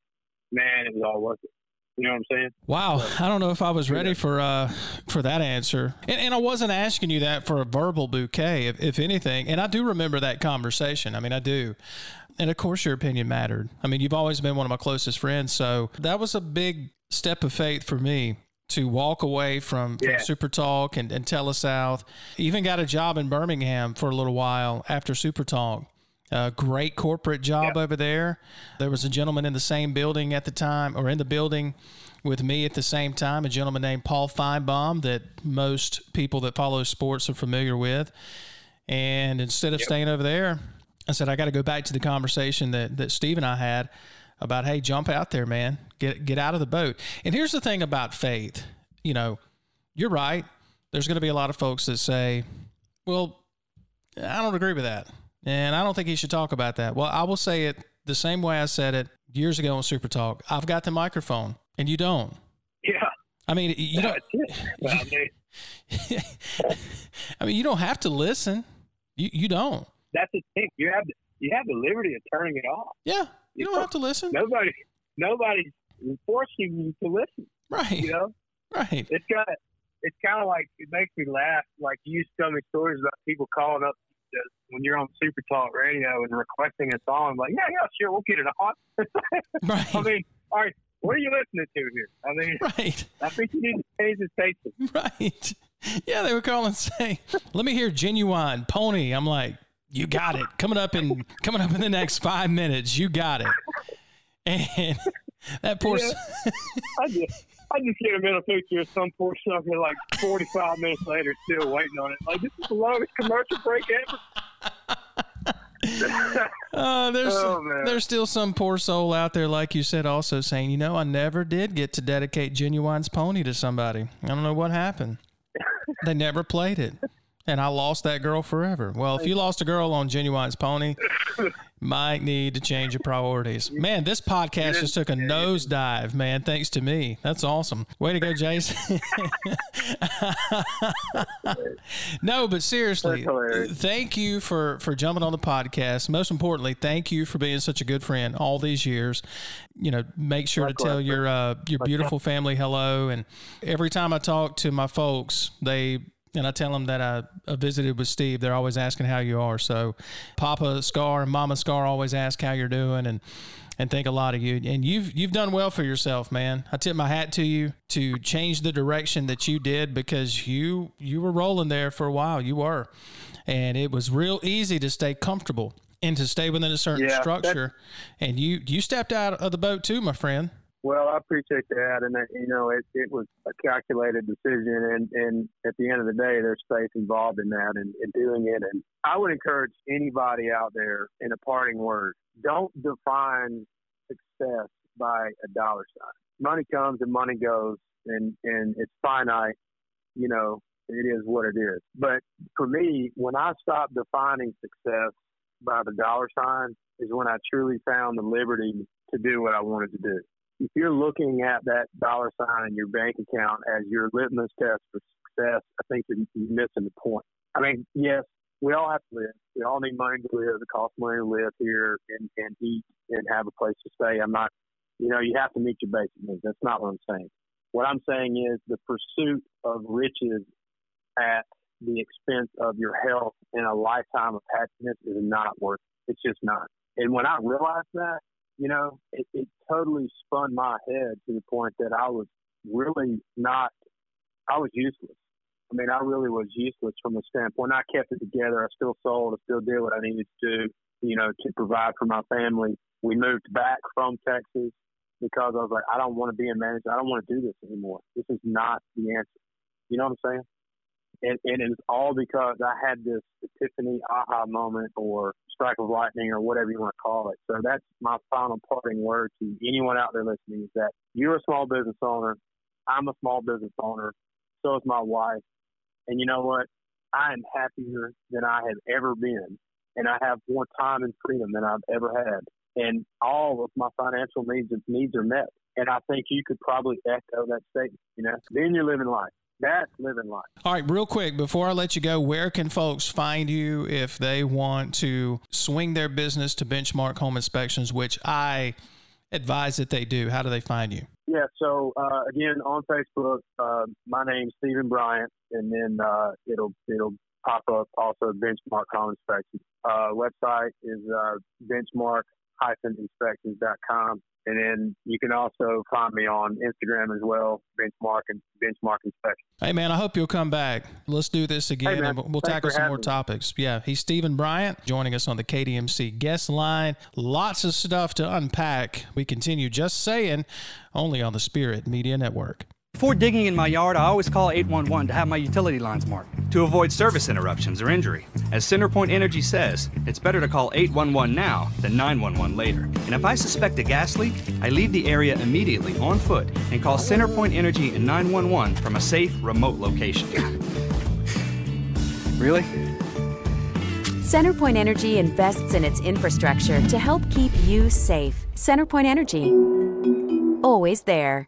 man, it was all worth it. You know what I'm saying? Wow, I don't know if I was ready for uh for that answer, and, and I wasn't asking you that for a verbal bouquet, if, if anything. And I do remember that conversation. I mean, I do, and of course, your opinion mattered. I mean, you've always been one of my closest friends, so that was a big step of faith for me to walk away from, from Super Talk and, and Telesouth. Even got a job in Birmingham for a little while after Super Talk. A great corporate job over there. There was a gentleman in the same building at the time, or in the building with me at the same time, a gentleman named Paul Finebaum that most people that follow sports are familiar with. And instead of staying over there, I said, I got to go back to the conversation that, that Steve and I had about, hey, jump out there, man. Get get out of the boat. And here's the thing about faith. You know, you're right. There's going to be a lot of folks that say, well, I don't agree with that. And I don't think he should talk about that. Well, I will say it the same way I said it years ago on Super Talk. I've got the microphone and you don't. Yeah. I mean, you don't. I mean, <laughs> I mean, you don't have to listen. You you don't. that's the thing. You have the, you have the liberty of turning it off. Yeah, you don't have to listen. Nobody nobody's forcing you to listen. Right. You know, Right. it's kind of it's kind of like it makes me laugh. Like you used to tell me stories about people calling up when you're on Super Talk Radio and requesting a song. Like, yeah, yeah, sure, we'll get it on. <laughs> Right. I mean, all right, what are you listening to here? I mean, Right. I think you need to change the station. <laughs> Right. Yeah, they were calling <laughs> and say, "Let me hear Ginuwine pony." I'm like, "You got it." Coming up in coming up in the next five minutes, you got it. And that poor. Yeah. I just, just get a picture of some poor sucker like 45 minutes later still waiting on it. Like, this is the longest commercial break ever. <laughs> Uh, there's Oh, there's still some poor soul out there, like you said, also saying, you know, I never did get to dedicate Ginuwine's pony to somebody. I don't know what happened. they never played it, and I lost that girl forever. Well, if you lost a girl on Ginuwine's pony, <laughs> might need to change your priorities. Man, this podcast just took a nosedive, man. Thanks to me. That's awesome. Way to go, Jason. <laughs> no, but seriously, thank you for for jumping on the podcast. Most importantly, thank you for being such a good friend all these years. You know, make sure to tell your uh, your beautiful family hello. And every time I talk to my folks, they and I tell them that I, I visited with Steve. They're always asking how you are. So, Papa Scar and Mama Scar always ask how you're doing and and think a lot of you. And you've you've done well for yourself, man. I tip my hat to you to change the direction that you did because you you were rolling there for a while. You were, and it was real easy to stay comfortable and to stay within a certain Yeah, structure. And you you stepped out of the boat too, my friend. Well, I appreciate that, and uh, you know, it, it was a calculated decision, and and at the end of the day, there's faith involved in that and, and doing it. And I would encourage anybody out there in a parting word: don't define success by a dollar sign. Money comes and money goes, and and it's finite. You know, it is what it is. But for me, when I stopped defining success by the dollar sign, is when I truly found the liberty to do what I wanted to do if you're looking at that dollar sign in your bank account as your litmus test for success, I think you're, you're missing the point. I mean, yes, we all have to live. We all need money to live. It costs money to live here and, and eat and have a place to stay. I'm not, you know, you have to meet your basic needs. That's not what I'm saying. What I'm saying is the pursuit of riches at the expense of your health and a lifetime of happiness is not worth it. It's just not. And when I realized that, you know, it, it totally spun my head to the point that I was really not, I was useless. I mean, I really was useless from a standpoint. I kept it together. I still sold. I still did what I needed to do, you know, to provide for my family. We moved back from Texas because I was like, I don't want to be a manager. I don't want to do this anymore. This is not the answer. You know what I'm saying? And, and it's all because I had this epiphany aha moment or strike of lightning or whatever you want to call it. So that's my final parting word to anyone out there listening is that you're a small business owner. I'm a small business owner. So is my wife. And you know what? I am happier than I have ever been. And I have more time and freedom than I've ever had. And all of my financial needs needs are met. And I think you could probably echo that statement. You know, then you're living life. That's living life. All right, real quick before I let you go, where can folks find you if they want to swing their business to Benchmark Home Inspections, which I advise that they do? How do they find you? Yeah, so uh, again on Facebook, uh, my name's Stephen Bryant, and then uh, it'll it'll pop up also Benchmark Home Inspections. Uh, website is uh, inspections.com. And then you can also find me on Instagram as well, benchmark and benchmark inspection. Hey man, I hope you'll come back. Let's do this again, hey and we'll tackle some more me. topics. Yeah, he's Stephen Bryant joining us on the KDMC guest line. Lots of stuff to unpack. We continue just saying, only on the Spirit Media Network. Before digging in my yard, I always call 811 to have my utility lines marked to avoid service interruptions or injury. As Centerpoint Energy says, it's better to call 811 now than 911 later. And if I suspect a gas leak, I leave the area immediately on foot and call Centerpoint Energy and 911 from a safe, remote location. <laughs> really? CenterPoint Energy invests in its infrastructure to help keep you safe. CenterPoint Energy. Always there.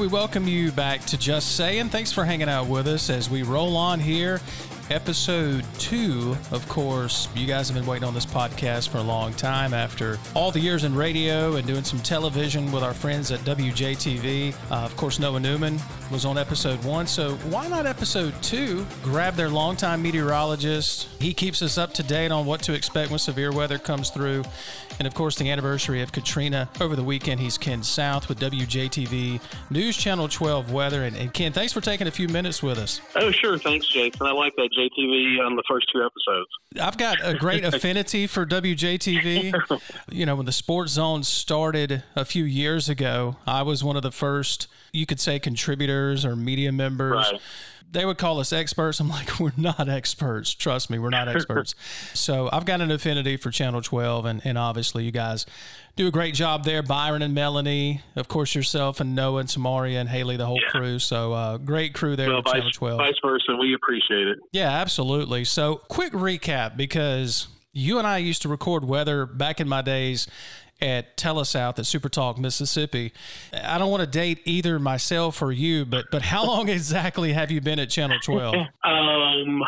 We welcome you back to Just Saying. Thanks for hanging out with us as we roll on here. Episode two, of course, you guys have been waiting on this podcast for a long time after all the years in radio and doing some television with our friends at WJTV. Uh, of course, Noah Newman was on episode one, so why not episode two? Grab their longtime meteorologist. He keeps us up to date on what to expect when severe weather comes through. And of course, the anniversary of Katrina over the weekend, he's Ken South with WJTV News Channel 12 Weather. And, and Ken, thanks for taking a few minutes with us. Oh, sure. Thanks, Jason. I like that JTV on the first two episodes. I've got a great <laughs> affinity for WJTV. You know, when the Sports Zone started a few years ago, I was one of the first, you could say, contributors or media members. Right. They would call us experts. I'm like, <laughs> we're not experts. Trust me, we're not <laughs> experts. so I've got an affinity for Channel 12, and, and obviously you guys do a great job there. Byron and Melanie, of course, yourself and Noah and Samaria and Haley, the whole crew. So uh, great crew there well, at vice, Channel 12. vice versa. We appreciate it. Yeah, absolutely. So, quick recap because you and I used to record weather back in my days at Telesouth at Super Talk, Mississippi. I don't want to date either myself or you, but but how long <laughs> exactly have you been at Channel 12? <laughs> Um,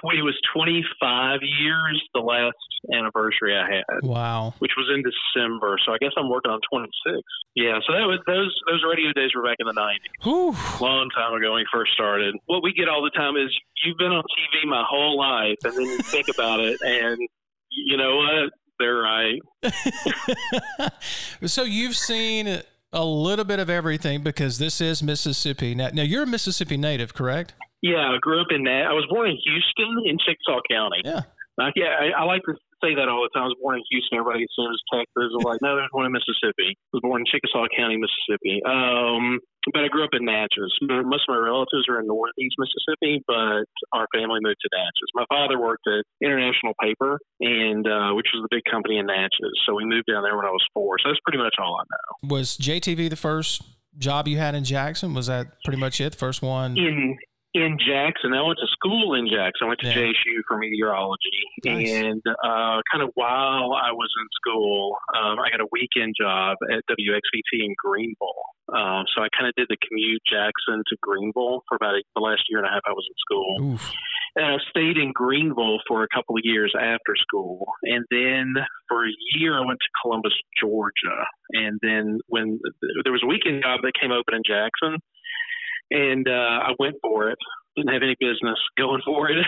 tw- it was 25 years the last anniversary I had. Wow. Which was in December, so I guess I'm working on 26. Yeah, so that was those those radio days were back in the 90s. Whew. Long time ago when we first started. What we get all the time is you've been on TV my whole life, and then you think <laughs> about it, and you know what? They're right. <laughs> <laughs> so you've seen a little bit of everything because this is Mississippi. Now, now you're a Mississippi native, correct? Yeah, I grew up in that. I was born in Houston in Chickasaw County. Yeah. Like, yeah, I, I like to say that all the time. I was born in Houston. Everybody assumes Texas. I'm like, no, there's one in Mississippi. I was born in Chickasaw County, Mississippi. Um, but I grew up in Natchez. Most of my relatives are in Northeast Mississippi, but our family moved to Natchez. My father worked at International Paper, and uh, which was the big company in Natchez. So we moved down there when I was four. So that's pretty much all I know. Was JTV the first job you had in Jackson? Was that pretty much it? The first one? In in Jackson. I went to school in Jackson. I went to Yeah. JSU for meteorology. Nice. And uh, kind of while I was in school, um, I got a weekend job at WXVT in Greenville. Um, so I kind of did the commute Jackson to Greenville for about a, the last year and a half I was in school. Oof. And I stayed in Greenville for a couple of years after school. And then for a year, I went to Columbus, Georgia. And then when there was a weekend job that came open in Jackson, and uh, I went for it. Didn't have any business going <laughs> for it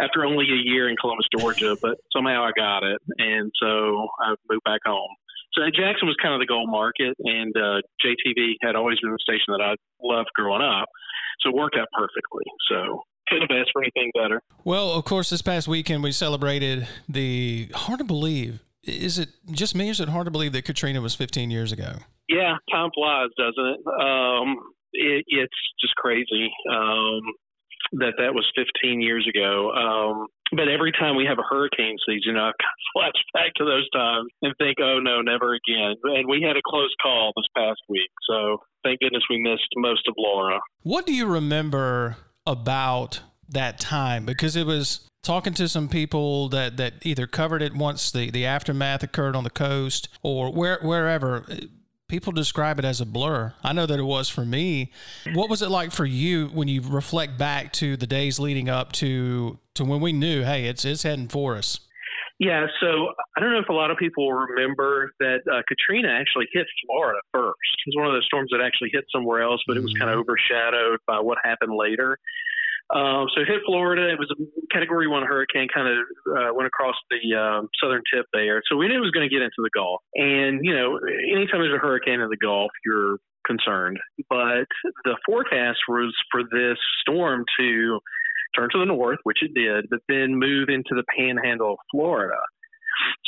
after only a year in Columbus, Georgia, but somehow I got it. And so I moved back home. So Jackson was kind of the gold market, and uh, JTV had always been the station that I loved growing up. So it worked out perfectly. So couldn't have asked for anything better. Well, of course, this past weekend we celebrated the hard to believe. Is it just me or is it hard to believe that Katrina was 15 years ago? Yeah, time flies, doesn't it? Um, it it's just crazy um, that that was 15 years ago. Um, but every time we have a hurricane season, I <laughs> flash back to those times and think, oh no, never again. And we had a close call this past week, so thank goodness we missed most of Laura. What do you remember about that time? Because it was talking to some people that, that either covered it once the, the aftermath occurred on the coast or where, wherever. People describe it as a blur. I know that it was for me. What was it like for you when you reflect back to the days leading up to to when we knew, hey, it's it's heading for us? Yeah, so I don't know if a lot of people remember that uh, Katrina actually hit Florida first. It was one of those storms that actually hit somewhere else, but it was kind of overshadowed by what happened later. Um, so hit Florida. It was a Category One hurricane, kind of uh, went across the um, southern tip there. So we knew it was going to get into the Gulf. And you know, anytime there's a hurricane in the Gulf, you're concerned. But the forecast was for this storm to turn to the north, which it did, but then move into the panhandle of Florida.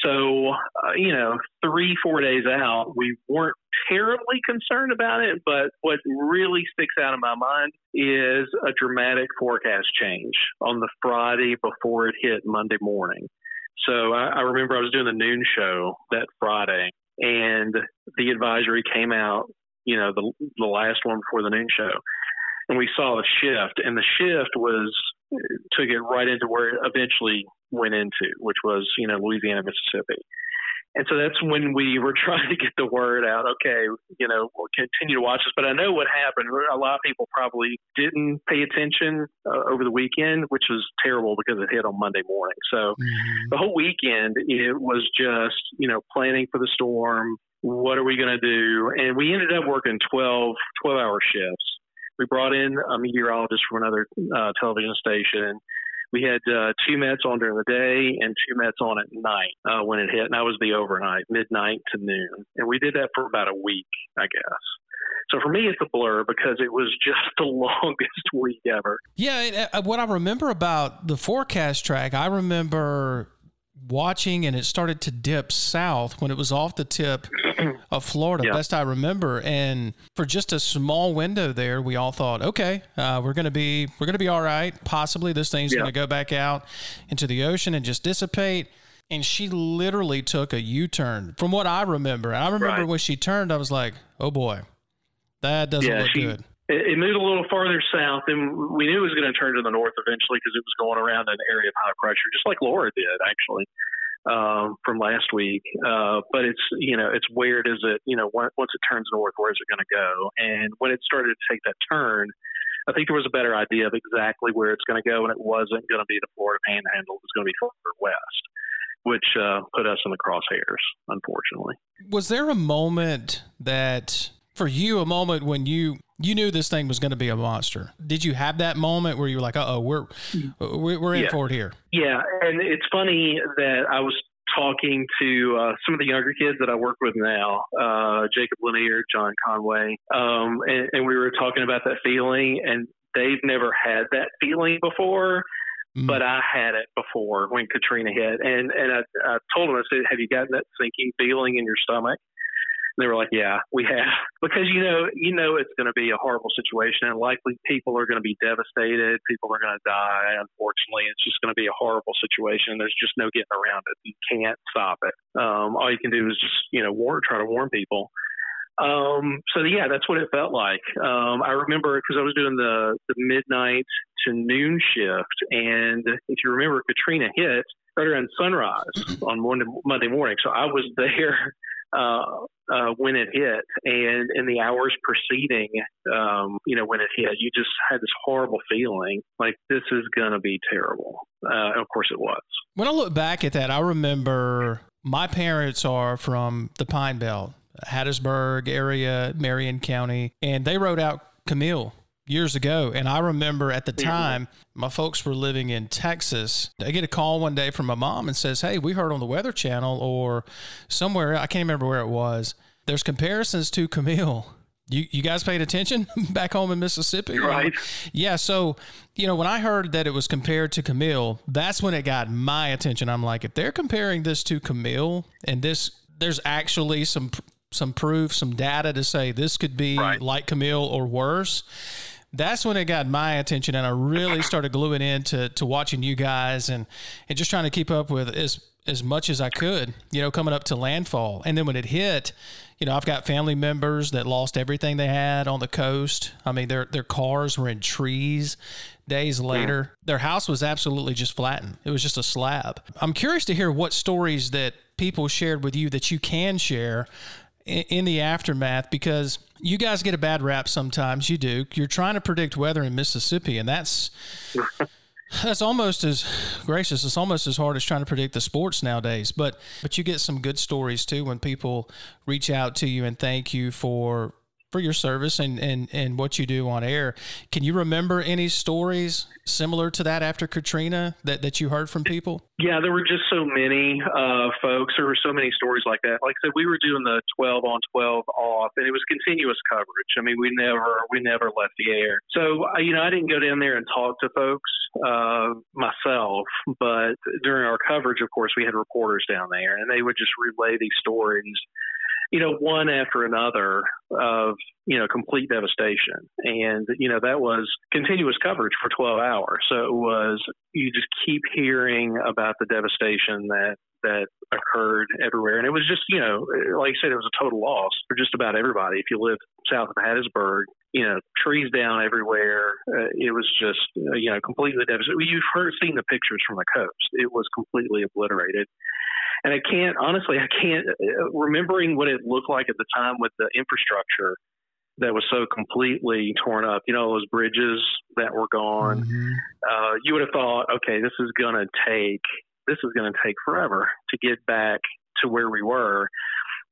So, uh, you know, three, four days out, we weren't terribly concerned about it. But what really sticks out in my mind is a dramatic forecast change on the Friday before it hit Monday morning. So I, I remember I was doing the noon show that Friday, and the advisory came out, you know, the, the last one before the noon show. And we saw a shift, and the shift was took it right into where it eventually went into, which was, you know, Louisiana, Mississippi. And so that's when we were <laughs> trying to get the word out. Okay, you know, we'll continue to watch this. But I know what happened. A lot of people probably didn't pay attention uh, over the weekend, which was terrible because it hit on Monday morning. So mm-hmm. the whole weekend, it was just, you know, planning for the storm. What are we going to do? And we ended up working 12, 12 hour shifts. We brought in a meteorologist from another uh, television station we had uh, two Mets on during the day and two Mets on at night uh, when it hit, and that was the overnight, midnight to noon, and we did that for about a week, I guess. So for me, it's a blur because it was <laughs> just the longest <laughs> week ever. Yeah, uh, what I remember about the forecast track, I remember watching and it started to dip south when it was off the tip <clears throat> of Florida, yeah. best I remember. And for just a small window there, we all thought, okay, uh, we're gonna be we're gonna be all right. Possibly this thing's yeah. gonna go back out into the ocean and just dissipate. And she literally took a U turn from what I remember. And I remember right. when she turned, I was like, oh boy, that doesn't yeah, look she, good it, moved a little farther south, and we knew it was going to turn to the north eventually because it was going around an area of high pressure, just like Laura did actually um, from last week. Uh, but it's you know it's weird is it you know once it turns north, where is it going to go? And when it started to take that turn, I think there was a better idea of exactly where it's going to go, and it wasn't going to be the Florida Panhandle; it was going to be further west. Which uh, put us in the crosshairs, unfortunately. Was there a moment that for you a moment when you you knew this thing was going to be a monster. Did you have that moment where you were like, "Uh oh, we're we're in yeah. for it here"? Yeah, and it's funny that I was talking to uh, some of the younger kids that I work with now, uh, Jacob Lanier, John Conway, um, and, and, we were talking about that feeling, and they've never had that feeling before. Mm. But I had it before when Katrina hit, and and I, I told them I said, "Have you gotten that sinking feeling in your stomach?" They were like, "Yeah, we have," <laughs> because you know, you know, it's going to be a horrible situation, and likely people are going to be devastated. People are going to die. Unfortunately, it's just going to be a horrible situation. There's just no getting around it. You can't stop it. Um, all you can do is just, you know, warn, try to warn people. Um, so yeah, that's what it felt like. Um, I remember because I was doing the the midnight to noon shift, and if you remember, Katrina hit right around sunrise on Monday, Monday morning. So I was <laughs> there uh, uh, when it hit, and in the hours preceding, um, you know, when it hit, you just had this horrible feeling like this is going to be terrible. Uh, of course, it was. When I look back at that, I remember my parents are from the Pine Belt, Hattiesburg area, Marion County, and they rode out Camille years ago. And I remember at the time, my folks were living in Texas. I get a call one day from my mom and says, Hey, we heard on the Weather Channel or somewhere, I can't remember where it was. There's comparisons to Camille. You, you guys paid attention <laughs> back home in Mississippi? Right. Yeah. So, you know, when I heard that it was compared to Camille, that's when it got my attention. I'm like, if they're comparing this to Camille and this, there's actually some some proof, some data to say this could be right. like Camille or worse that's when it got my attention and I really started gluing into to watching you guys and, and just trying to keep up with as as much as I could, you know, coming up to landfall. And then when it hit, you know, I've got family members that lost everything they had on the coast. I mean, their their cars were in trees. Days hmm. later, their house was absolutely just flattened. It was just a slab. I'm curious to hear what stories that people shared with you that you can share in the aftermath because you guys get a bad rap sometimes. You do. You're trying to predict weather in Mississippi, and that's <laughs> that's almost as gracious. It's almost as hard as trying to predict the sports nowadays. But but you get some good stories too when people reach out to you and thank you for for your service and, and, and what you do on air. Can you remember any stories similar to that after Katrina that, that you heard from people? Yeah, there were just so many uh, folks. There were so many stories like that. Like I said, we were doing the 12 on 12 off, and it was continuous coverage. I mean, we never we never left the air. So you know, I didn't go down there and talk to folks uh, myself, but during our coverage, of course, we had reporters down there, and they would just relay these stories you know, one after another of, you know, complete devastation. And, you know, that was continuous coverage for 12 hours. So it was, you just keep hearing about the devastation that, that occurred everywhere. And it was just, you know, like I said, it was a total loss for just about everybody. If you live south of Hattiesburg, you know, trees down everywhere. Uh, it was just, you know, completely devastated. You've heard, seen the pictures from the coast. It was completely obliterated and I can't honestly, I can't uh, remembering what it looked like at the time with the infrastructure that was so completely torn up. You know, those bridges that were gone. Mm-hmm. Uh, you would have thought, okay, this is going to take this is going to take forever to get back to where we were.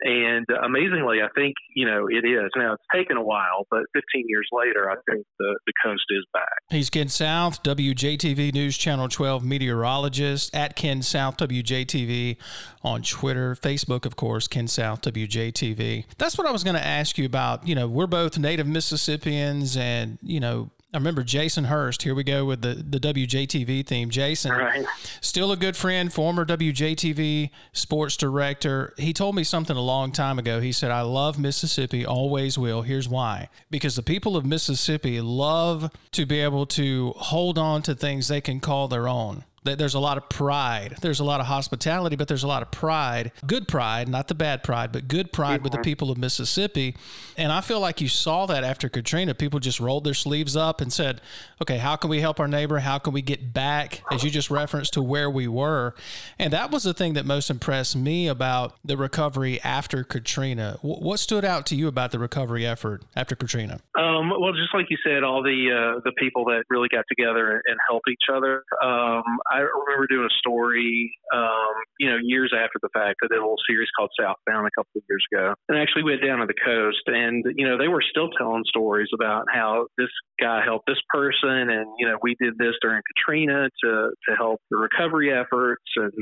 And amazingly, I think, you know, it is. Now, it's taken a while, but 15 years later, I think the, the coast is back. He's Ken South, WJTV News Channel 12 meteorologist, at Ken South WJTV on Twitter, Facebook, of course, Ken South WJTV. That's what I was going to ask you about. You know, we're both native Mississippians and, you know, I remember Jason Hurst. Here we go with the, the WJTV theme. Jason, right. still a good friend, former WJTV sports director. He told me something a long time ago. He said, I love Mississippi, always will. Here's why because the people of Mississippi love to be able to hold on to things they can call their own there's a lot of pride. There's a lot of hospitality, but there's a lot of pride. Good pride, not the bad pride, but good pride mm-hmm. with the people of Mississippi. And I feel like you saw that after Katrina. People just rolled their sleeves up and said, okay, how can we help our neighbor? How can we get back, as you just referenced, to where we were? And that was the thing that most impressed me about the recovery after Katrina. What stood out to you about the recovery effort after Katrina? Um, well, just like you said, all the uh, the people that really got together and helped each other. Um, I remember doing a story, um, you know, years after the fact. I did a little series called Southbound a couple of years ago, and actually went down to the coast, and you know, they were still telling stories about how this guy helped this person, and you know, we did this during Katrina to to help the recovery efforts, and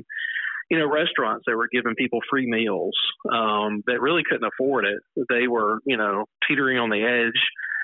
you know, restaurants that were giving people free meals um, that really couldn't afford it. They were, you know, teetering on the edge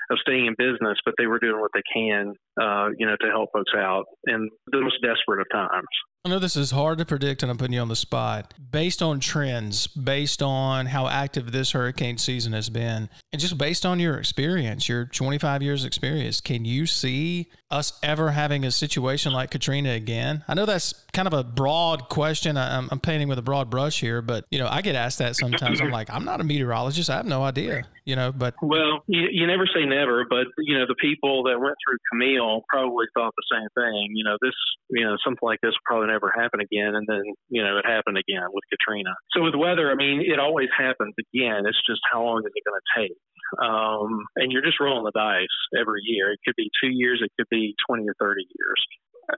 of staying in business, but they were doing what they can, uh, you know, to help folks out in the most desperate of times. I know this is hard to predict, and I'm putting you on the spot. Based on trends, based on how active this hurricane season has been, and just based on your experience, your 25 years experience, can you see us ever having a situation like Katrina again? I know that's kind of a broad question. I'm, I'm painting with a broad brush here, but you know, I get asked that sometimes. I'm like, I'm not a meteorologist. I have no idea. You know, but well, you, you never say never, but you know, the people that went through Camille probably thought the same thing. You know, this, you know, something like this probably never happen again. And then, you know, it happened again with Katrina. So with weather, I mean, it always happens again. It's just how long is it going to take? Um, and you're just rolling the dice every year. It could be two years, it could be 20 or 30 years.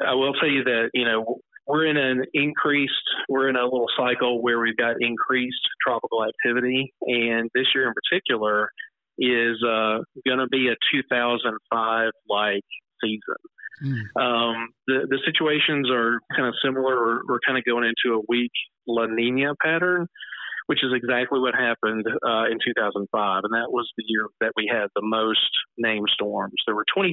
I will tell you that, you know, we're in an increased, we're in a little cycle where we've got increased tropical activity. And this year in particular is uh, going to be a 2005 like season. Mm. Um, the the situations are kind of similar. We're, we're kind of going into a weak La Nina pattern, which is exactly what happened uh, in 2005. And that was the year that we had the most named storms. There were 27,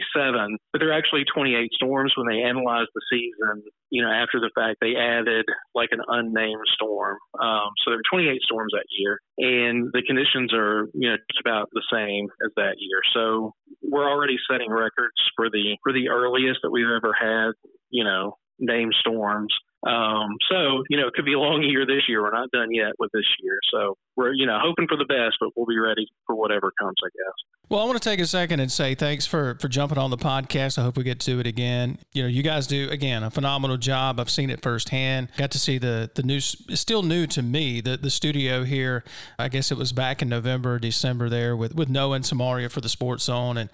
but there are actually 28 storms when they analyzed the season. You know, after the fact, they added like an unnamed storm. Um, so there were 28 storms that year, and the conditions are, you know, just about the same as that year. So we're already setting records for the for the earliest that we've ever had. You know, named storms. Um, so, you know, it could be a long year this year. We're not done yet with this year. So we're, you know, hoping for the best, but we'll be ready for whatever comes, I guess. Well, I want to take a second and say thanks for for jumping on the podcast. I hope we get to it again. You know, you guys do again a phenomenal job. I've seen it firsthand. Got to see the the new. Still new to me. The the studio here. I guess it was back in November, December there with with Noah and Samaria for the Sports Zone, and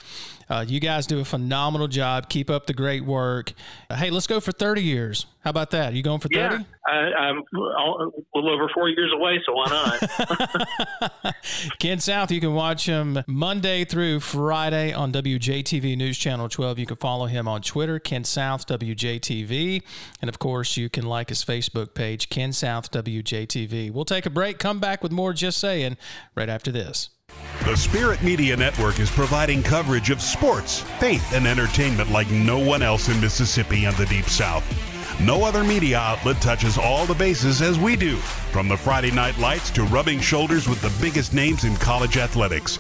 uh, you guys do a phenomenal job. Keep up the great work. Uh, hey, let's go for thirty years. How about that? You going for 30? Yeah, I, am a little over four years away, so why not? <laughs> Ken South, you can watch him Monday through Friday on WJTV News Channel 12. You can follow him on Twitter, Ken South WJTV. And of course, you can like his Facebook page, Ken South WJTV. We'll take a break, come back with more Just Saying right after this. The Spirit Media Network is providing coverage of sports, faith, and entertainment like no one else in Mississippi and the Deep South. No other media outlet touches all the bases as we do, from the Friday night lights to rubbing shoulders with the biggest names in college athletics.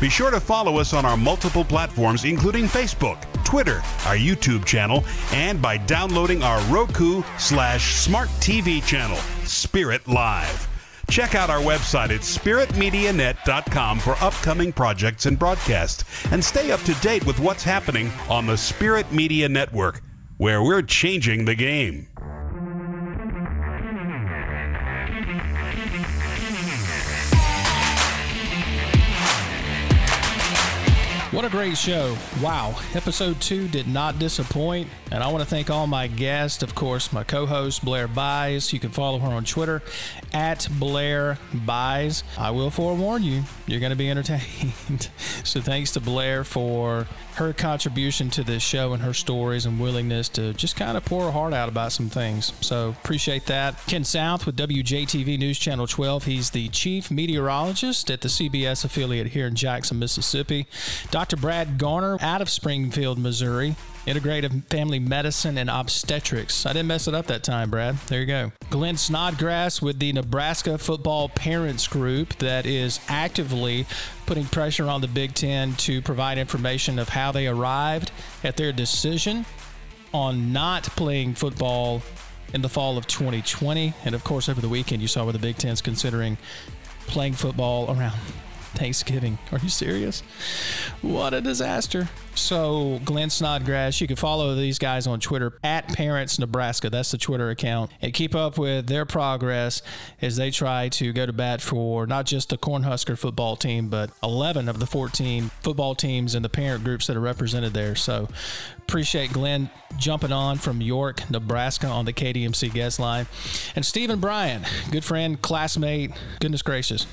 Be sure to follow us on our multiple platforms, including Facebook, Twitter, our YouTube channel, and by downloading our Roku slash smart TV channel, Spirit Live. Check out our website at spiritmedianet.com for upcoming projects and broadcasts, and stay up to date with what's happening on the Spirit Media Network, where we're changing the game. What a great show. Wow. Episode two did not disappoint. And I want to thank all my guests, of course, my co host, Blair Buys. You can follow her on Twitter at Blair Buys. I will forewarn you, you're going to be entertained. <laughs> so thanks to Blair for her contribution to this show and her stories and willingness to just kind of pour her heart out about some things. So appreciate that. Ken South with WJTV News Channel 12. He's the chief meteorologist at the CBS affiliate here in Jackson, Mississippi. Dr. Brad Garner out of Springfield, Missouri. Integrative Family Medicine and Obstetrics. I didn't mess it up that time, Brad. There you go. Glenn Snodgrass with the Nebraska Football Parents Group that is actively putting pressure on the Big Ten to provide information of how they arrived at their decision on not playing football in the fall of 2020. And of course, over the weekend, you saw where the Big Ten's considering playing football around Thanksgiving. Are you serious? What a disaster. So, Glenn Snodgrass, you can follow these guys on Twitter at Parents Nebraska. That's the Twitter account. And keep up with their progress as they try to go to bat for not just the Cornhusker football team, but 11 of the 14 football teams and the parent groups that are represented there. So, appreciate Glenn jumping on from York, Nebraska on the KDMC guest line. And Stephen Bryant, good friend, classmate, goodness gracious.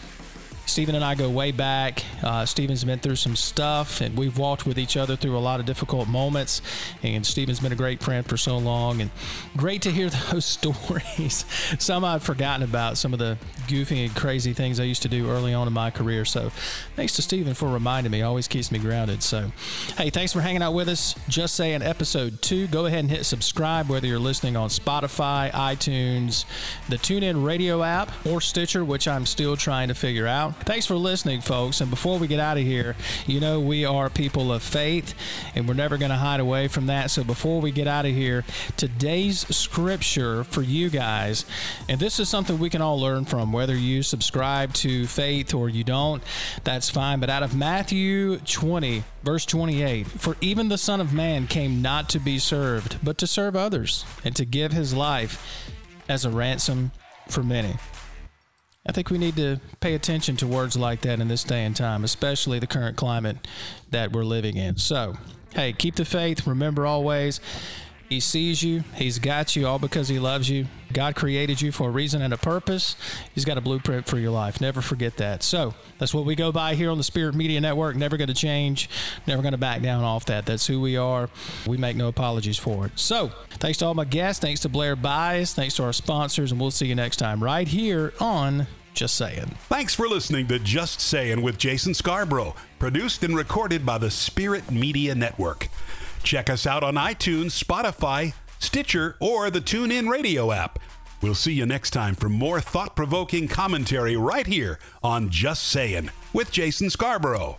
Stephen and I go way back. Uh, Stephen's been through some stuff, and we've walked with each other through a lot of difficult moments. And Stephen's been a great friend for so long, and great to hear <laughs> those stories. some I've forgotten about, some of the goofy and crazy things I used to do early on in my career. So, thanks to Stephen for reminding me. Always keeps me grounded. So, hey, thanks for hanging out with us. Just saying, episode two. Go ahead and hit subscribe, whether you're listening on Spotify, iTunes, the TuneIn Radio app, or Stitcher, which I'm still trying to figure out. Thanks for listening, folks. And before we get out of here, you know we are people of faith, and we're never going to hide away from that. So before we get out of here, today's scripture for you guys, and this is something we can all learn from, whether you subscribe to faith or you don't, that's fine. But out of Matthew 20, verse 28, for even the Son of Man came not to be served, but to serve others, and to give his life as a ransom for many. I think we need to pay attention to words like that in this day and time, especially the current climate that we're living in. So, hey, keep the faith. Remember always, He sees you, He's got you all because He loves you. God created you for a reason and a purpose. He's got a blueprint for your life. Never forget that. So, that's what we go by here on the Spirit Media Network. Never going to change, never going to back down off that. That's who we are. We make no apologies for it. So, thanks to all my guests. Thanks to Blair Buys. Thanks to our sponsors. And we'll see you next time right here on just saying. Thanks for listening to Just Saying with Jason Scarborough, produced and recorded by the Spirit Media Network. Check us out on iTunes, Spotify, Stitcher, or the TuneIn Radio app. We'll see you next time for more thought provoking commentary right here on Just Sayin' with Jason Scarborough.